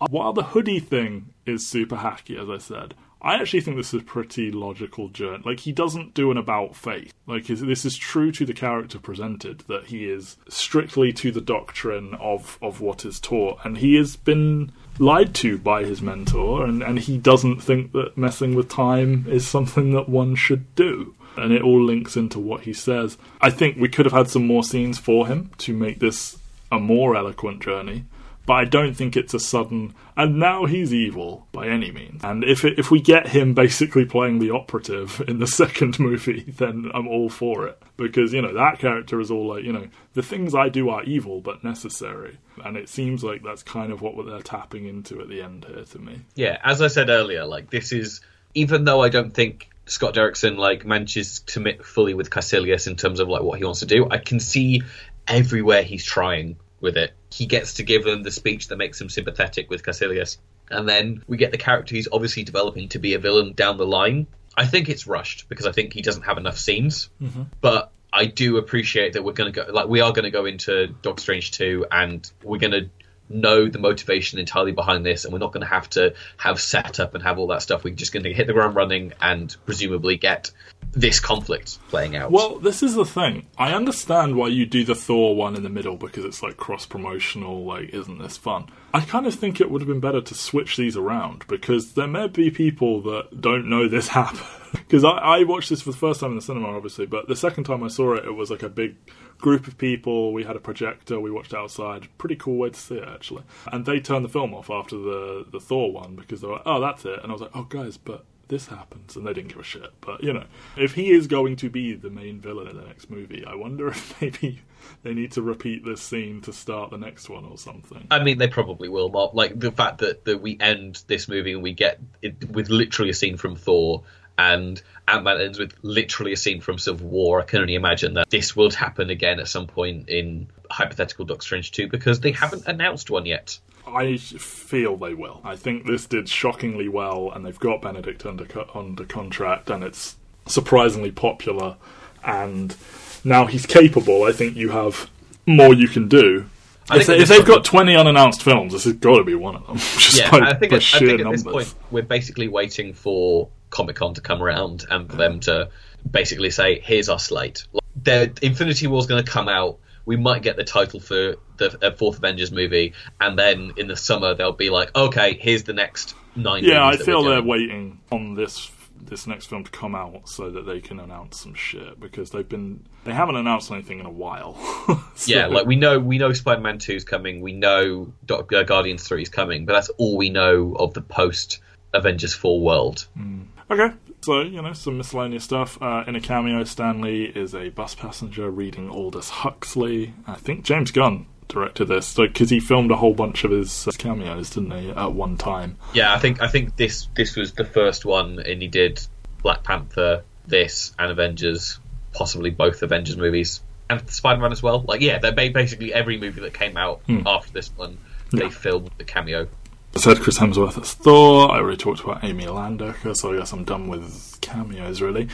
Uh, While the hoodie thing is super hacky, as I said. I actually think this is a pretty logical journey. Like, he doesn't do an about face. Like, is- this is true to the character presented, that he is strictly to the doctrine of, of what is taught, and he has been lied to by his mentor, and, and he doesn't think that messing with time is something that one should do. And it all links into what he says. I think we could have had some more scenes for him to make this a more eloquent journey but I don't think it's a sudden and now he's evil by any means. And if it, if we get him basically playing the operative in the second movie, then I'm all for it because you know that character is all like you know the things I do are evil but necessary, and it seems like that's kind of what they're tapping into at the end here to me. yeah, as I said earlier, like this is even though I don't think Scott Derrickson like manages to commit fully with Kaecilius in terms of like what he wants to do, I can see everywhere he's trying with it. He gets to give them the speech that makes him sympathetic with Kaecilius. and then we get the character he's obviously developing to be a villain down the line. I think it's rushed because I think he doesn't have enough scenes, mm-hmm. but I do appreciate that we're going to go like we are going to go into Doctor Strange 2 and we're going to know the motivation entirely behind this and we're not going to have to have setup and have all that stuff we're just going to hit the ground running and presumably get this conflict playing out Well, this is the thing. I understand why you do the Thor one in the middle because it's like cross promotional, like, isn't this fun? I kind of think it would have been better to switch these around because there may be people that don't know this happened. Because I, I watched this for the first time in the cinema, obviously, but the second time I saw it, it was like a big group of people. We had a projector, we watched outside. Pretty cool way to see it, actually. And they turned the film off after the, the Thor one because they were like, oh, that's it. And I was like, oh, guys, but this happens, and they didn't give a shit. But you know, if he is going to be the main villain in the next movie, I wonder if maybe they need to repeat this scene to start the next one or something. I mean, they probably will. Mark. Like the fact that, that we end this movie and we get it with literally a scene from Thor, and Ant Man ends with literally a scene from Civil War. I can only imagine that this will happen again at some point in hypothetical Doctor Strange 2 because they haven't announced one yet. I feel they will. I think this did shockingly well, and they've got Benedict under under contract, and it's surprisingly popular. And now he's capable. I think you have more you can do. If, they, have got twenty unannounced films, this has got to be one of them. Just yeah, by, I think, at, I think at this point we're basically waiting for Comic Con to come around and for them to basically say, "Here's our slate." The Infinity War is going to come out we might get the title for the uh, fourth Avengers movie, and then in the summer they'll be like, okay, here's the next nine. Yeah, I feel they're waiting on this this next film to come out so that they can announce some shit because they've been they haven't announced anything in a while. so. Yeah, like we know we know Spider-Man Two is coming, we know uh, Guardians Three is coming, but that's all we know of the post Avengers Four world. Mm. Okay, so, you know, some miscellaneous stuff. Uh, in a cameo, Stan Lee is a bus passenger reading Aldous Huxley. I think James Gunn directed this because he filmed a whole bunch of his uh, cameos, didn't he, at one time? Yeah, I think I think this this was the first one, and he did Black Panther, this, and Avengers, possibly both Avengers movies, and Spider Man as well. Like, yeah, they basically every movie that came out hmm. after this one, they yeah. filmed the cameo. I said Chris Hemsworth as Thor. I already talked about Amy Landecker, so I guess I'm done with cameos, really.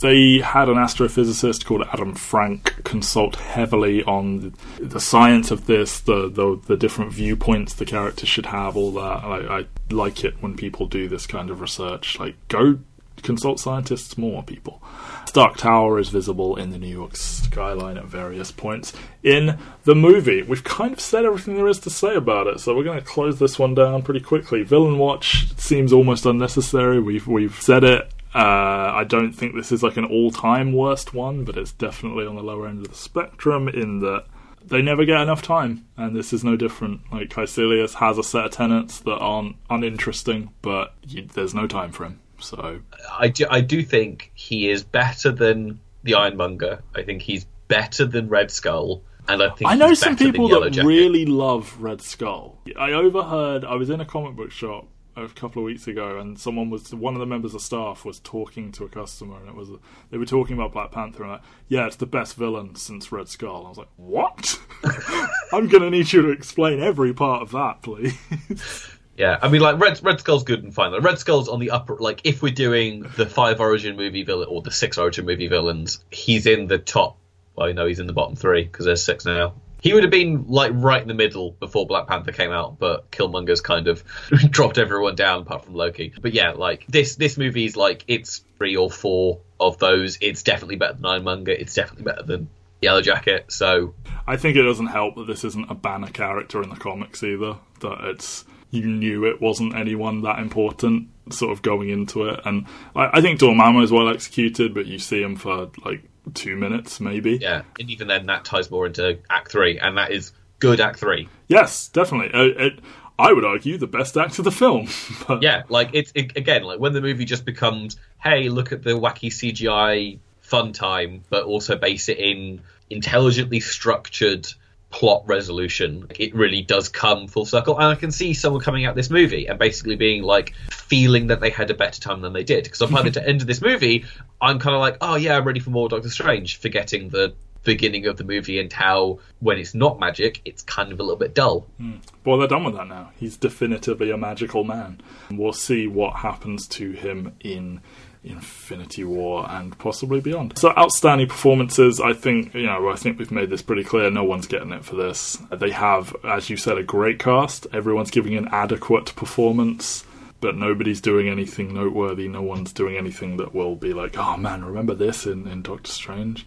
They had an astrophysicist called Adam Frank consult heavily on the science of this, the, the, the different viewpoints the characters should have, all that. I, I like it when people do this kind of research. Like, go consult scientists more, people. Stark Tower is visible in the New York skyline at various points in the movie. We've kind of said everything there is to say about it, so we're going to close this one down pretty quickly. Villain Watch seems almost unnecessary. We've we've said it. Uh, I don't think this is like an all-time worst one, but it's definitely on the lower end of the spectrum in that they never get enough time, and this is no different. Like Kaecilius has a set of tenants that aren't uninteresting, but you, there's no time for him. So I do, I do think he is better than the Ironmonger. I think he's better than Red Skull. And I think I know some people that Jacket. really love Red Skull. I overheard. I was in a comic book shop a couple of weeks ago, and someone was one of the members of staff was talking to a customer, and it was they were talking about Black Panther, and like, yeah, it's the best villain since Red Skull. I was like, what? I'm gonna need you to explain every part of that, please. Yeah, I mean, like Red Red Skull's good and fine. Like, Red Skull's on the upper. Like, if we're doing the five origin movie villain or the six origin movie villains, he's in the top. Well, no, he's in the bottom three because there's six now. He would have been like right in the middle before Black Panther came out, but Killmonger's kind of dropped everyone down apart from Loki. But yeah, like this this movie's like it's three or four of those. It's definitely better than Ironmonger. It's definitely better than Yellow Jacket. So I think it doesn't help that this isn't a banner character in the comics either. That it's you knew it wasn't anyone that important sort of going into it. And I, I think Dormammu is well executed, but you see him for like two minutes maybe. Yeah, and even then that ties more into Act Three, and that is good Act Three. Yes, definitely. Uh, it, I would argue the best act of the film. but... Yeah, like it's it, again like when the movie just becomes, hey, look at the wacky CGI fun time, but also base it in intelligently structured plot resolution. It really does come full circle. And I can see someone coming out this movie and basically being like, feeling that they had a better time than they did. Because I'm by the end of this movie, I'm kind of like, oh yeah, I'm ready for more Doctor Strange, forgetting the beginning of the movie and how when it's not magic, it's kind of a little bit dull. Mm. Well, they're done with that now. He's definitively a magical man. We'll see what happens to him in Infinity War and possibly beyond. So outstanding performances, I think you know, I think we've made this pretty clear. No one's getting it for this. They have, as you said, a great cast. Everyone's giving an adequate performance. But nobody's doing anything noteworthy. No one's doing anything that will be like, oh man, remember this in, in Doctor Strange?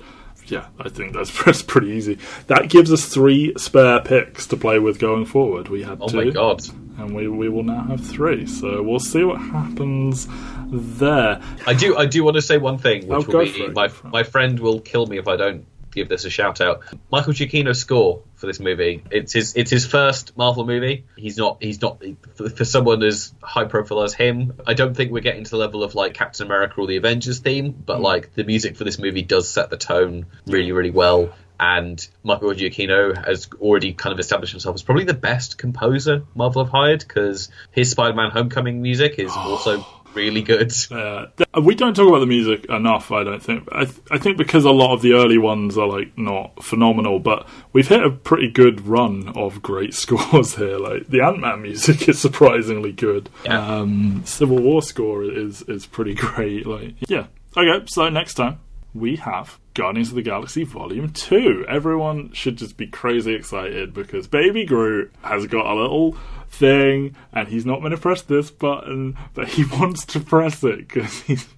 yeah, I think that's, that's pretty easy. That gives us three spare picks to play with going forward. We had oh two. my god! And we, we will now have three. So we'll see what happens there. I do I do want to say one thing, which oh, will be my my friend will kill me if I don't give this a shout out. Michael Giacchino's score for this movie. It's his it's his first Marvel movie. He's not he's not for, for someone as high profile as him. I don't think we're getting to the level of like Captain America or the Avengers theme, but mm. like the music for this movie does set the tone really really well and Michael Giacchino has already kind of established himself as probably the best composer Marvel have hired because his Spider-Man Homecoming music is also really good. Uh, we don't talk about the music enough, I don't think. I, th- I think because a lot of the early ones are like not phenomenal, but we've hit a pretty good run of great scores here. Like the Ant Man music is surprisingly good. Yeah. Um, Civil War score is is pretty great. Like yeah. Okay, so next time we have Guardians of the Galaxy Volume 2. Everyone should just be crazy excited because Baby Groot has got a little thing and he's not going to press this button, but he wants to press it because he's.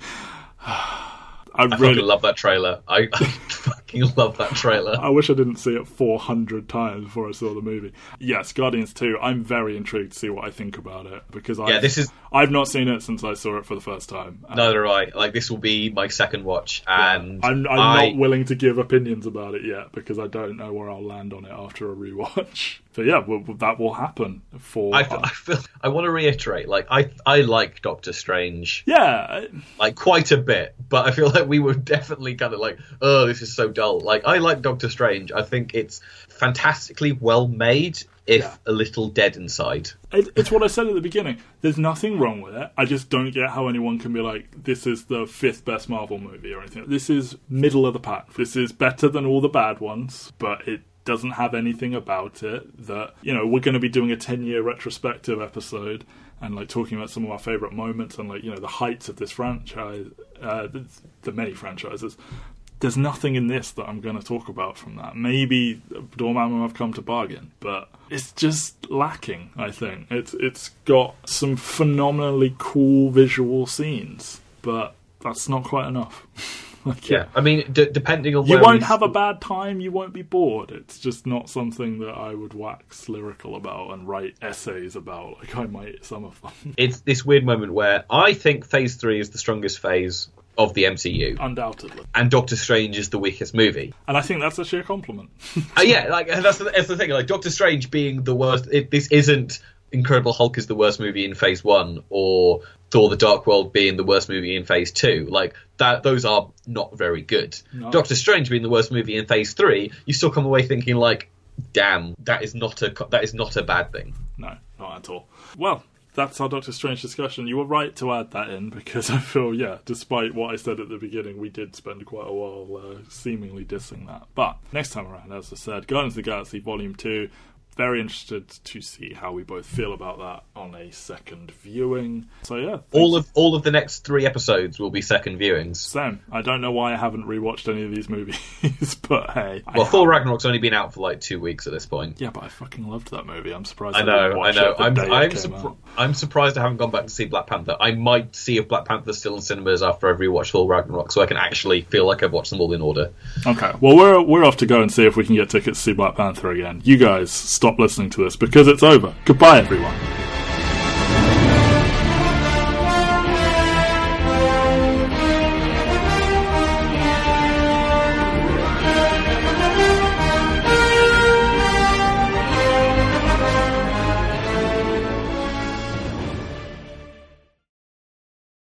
I, I really love that trailer. I, I, fucking love that trailer. I wish I didn't see it 400 times before I saw the movie. Yes, Guardians 2. I'm very intrigued to see what I think about it because I yeah, this is I've not seen it since I saw it for the first time. Neither do I. Like this will be my second watch, and yeah. I'm, I'm I... not willing to give opinions about it yet because I don't know where I'll land on it after a rewatch. So yeah, well, that will happen for. I I feel. I want to reiterate. Like I, I like Doctor Strange. Yeah, like quite a bit, but I feel like we were definitely kind of like, oh, this is so dull. Like I like Doctor Strange. I think it's fantastically well made if yeah. a little dead inside. It, it's what I said at the beginning. There's nothing wrong with it. I just don't get how anyone can be like, this is the fifth best Marvel movie or anything. This is middle of the pack. This is better than all the bad ones, but it doesn't have anything about it that, you know, we're going to be doing a 10 year retrospective episode and like talking about some of our favorite moments and like, you know, the heights of this franchise, uh, the, the many franchises there's nothing in this that I'm going to talk about from that. Maybe Dormammu I've come to bargain, but it's just lacking. I think it's it's got some phenomenally cool visual scenes, but that's not quite enough. like, yeah, I mean, d- depending on you won't have a bad time, you won't be bored. It's just not something that I would wax lyrical about and write essays about. Like I might some of them. It's this weird moment where I think Phase Three is the strongest phase of the MCU. Undoubtedly. And Doctor Strange is the weakest movie. And I think that's a sheer compliment. uh, yeah, like that's the, that's the thing. Like Doctor Strange being the worst. It, this isn't Incredible Hulk is the worst movie in Phase One, or Thor: The Dark World being the worst movie in Phase Two. Like that, those are not very good. No. Doctor Strange being the worst movie in Phase Three, you still come away thinking like, damn, that is not a that is not a bad thing. No, not at all. Well, that's our Doctor Strange discussion. You were right to add that in because I feel, yeah, despite what I said at the beginning, we did spend quite a while uh, seemingly dissing that. But next time around, as I said, Guardians of the Galaxy Volume 2 very interested to see how we both feel about that on a second viewing. So yeah, all of all of the next three episodes will be second viewings. Same. I don't know why I haven't rewatched any of these movies, but hey. Well, Thor Ragnarok's only been out for like two weeks at this point. Yeah, but I fucking loved that movie. I'm surprised. I know. I, I know. I'm I'm, I'm surprised I haven't gone back to see Black Panther. I might see if Black Panther's still in cinemas after I've rewatched Thor Ragnarok, so I can actually feel like I've watched them all in order. Okay. Well, we're we're off to go and see if we can get tickets to see Black Panther again. You guys stop listening to this because it's over. Goodbye, everyone.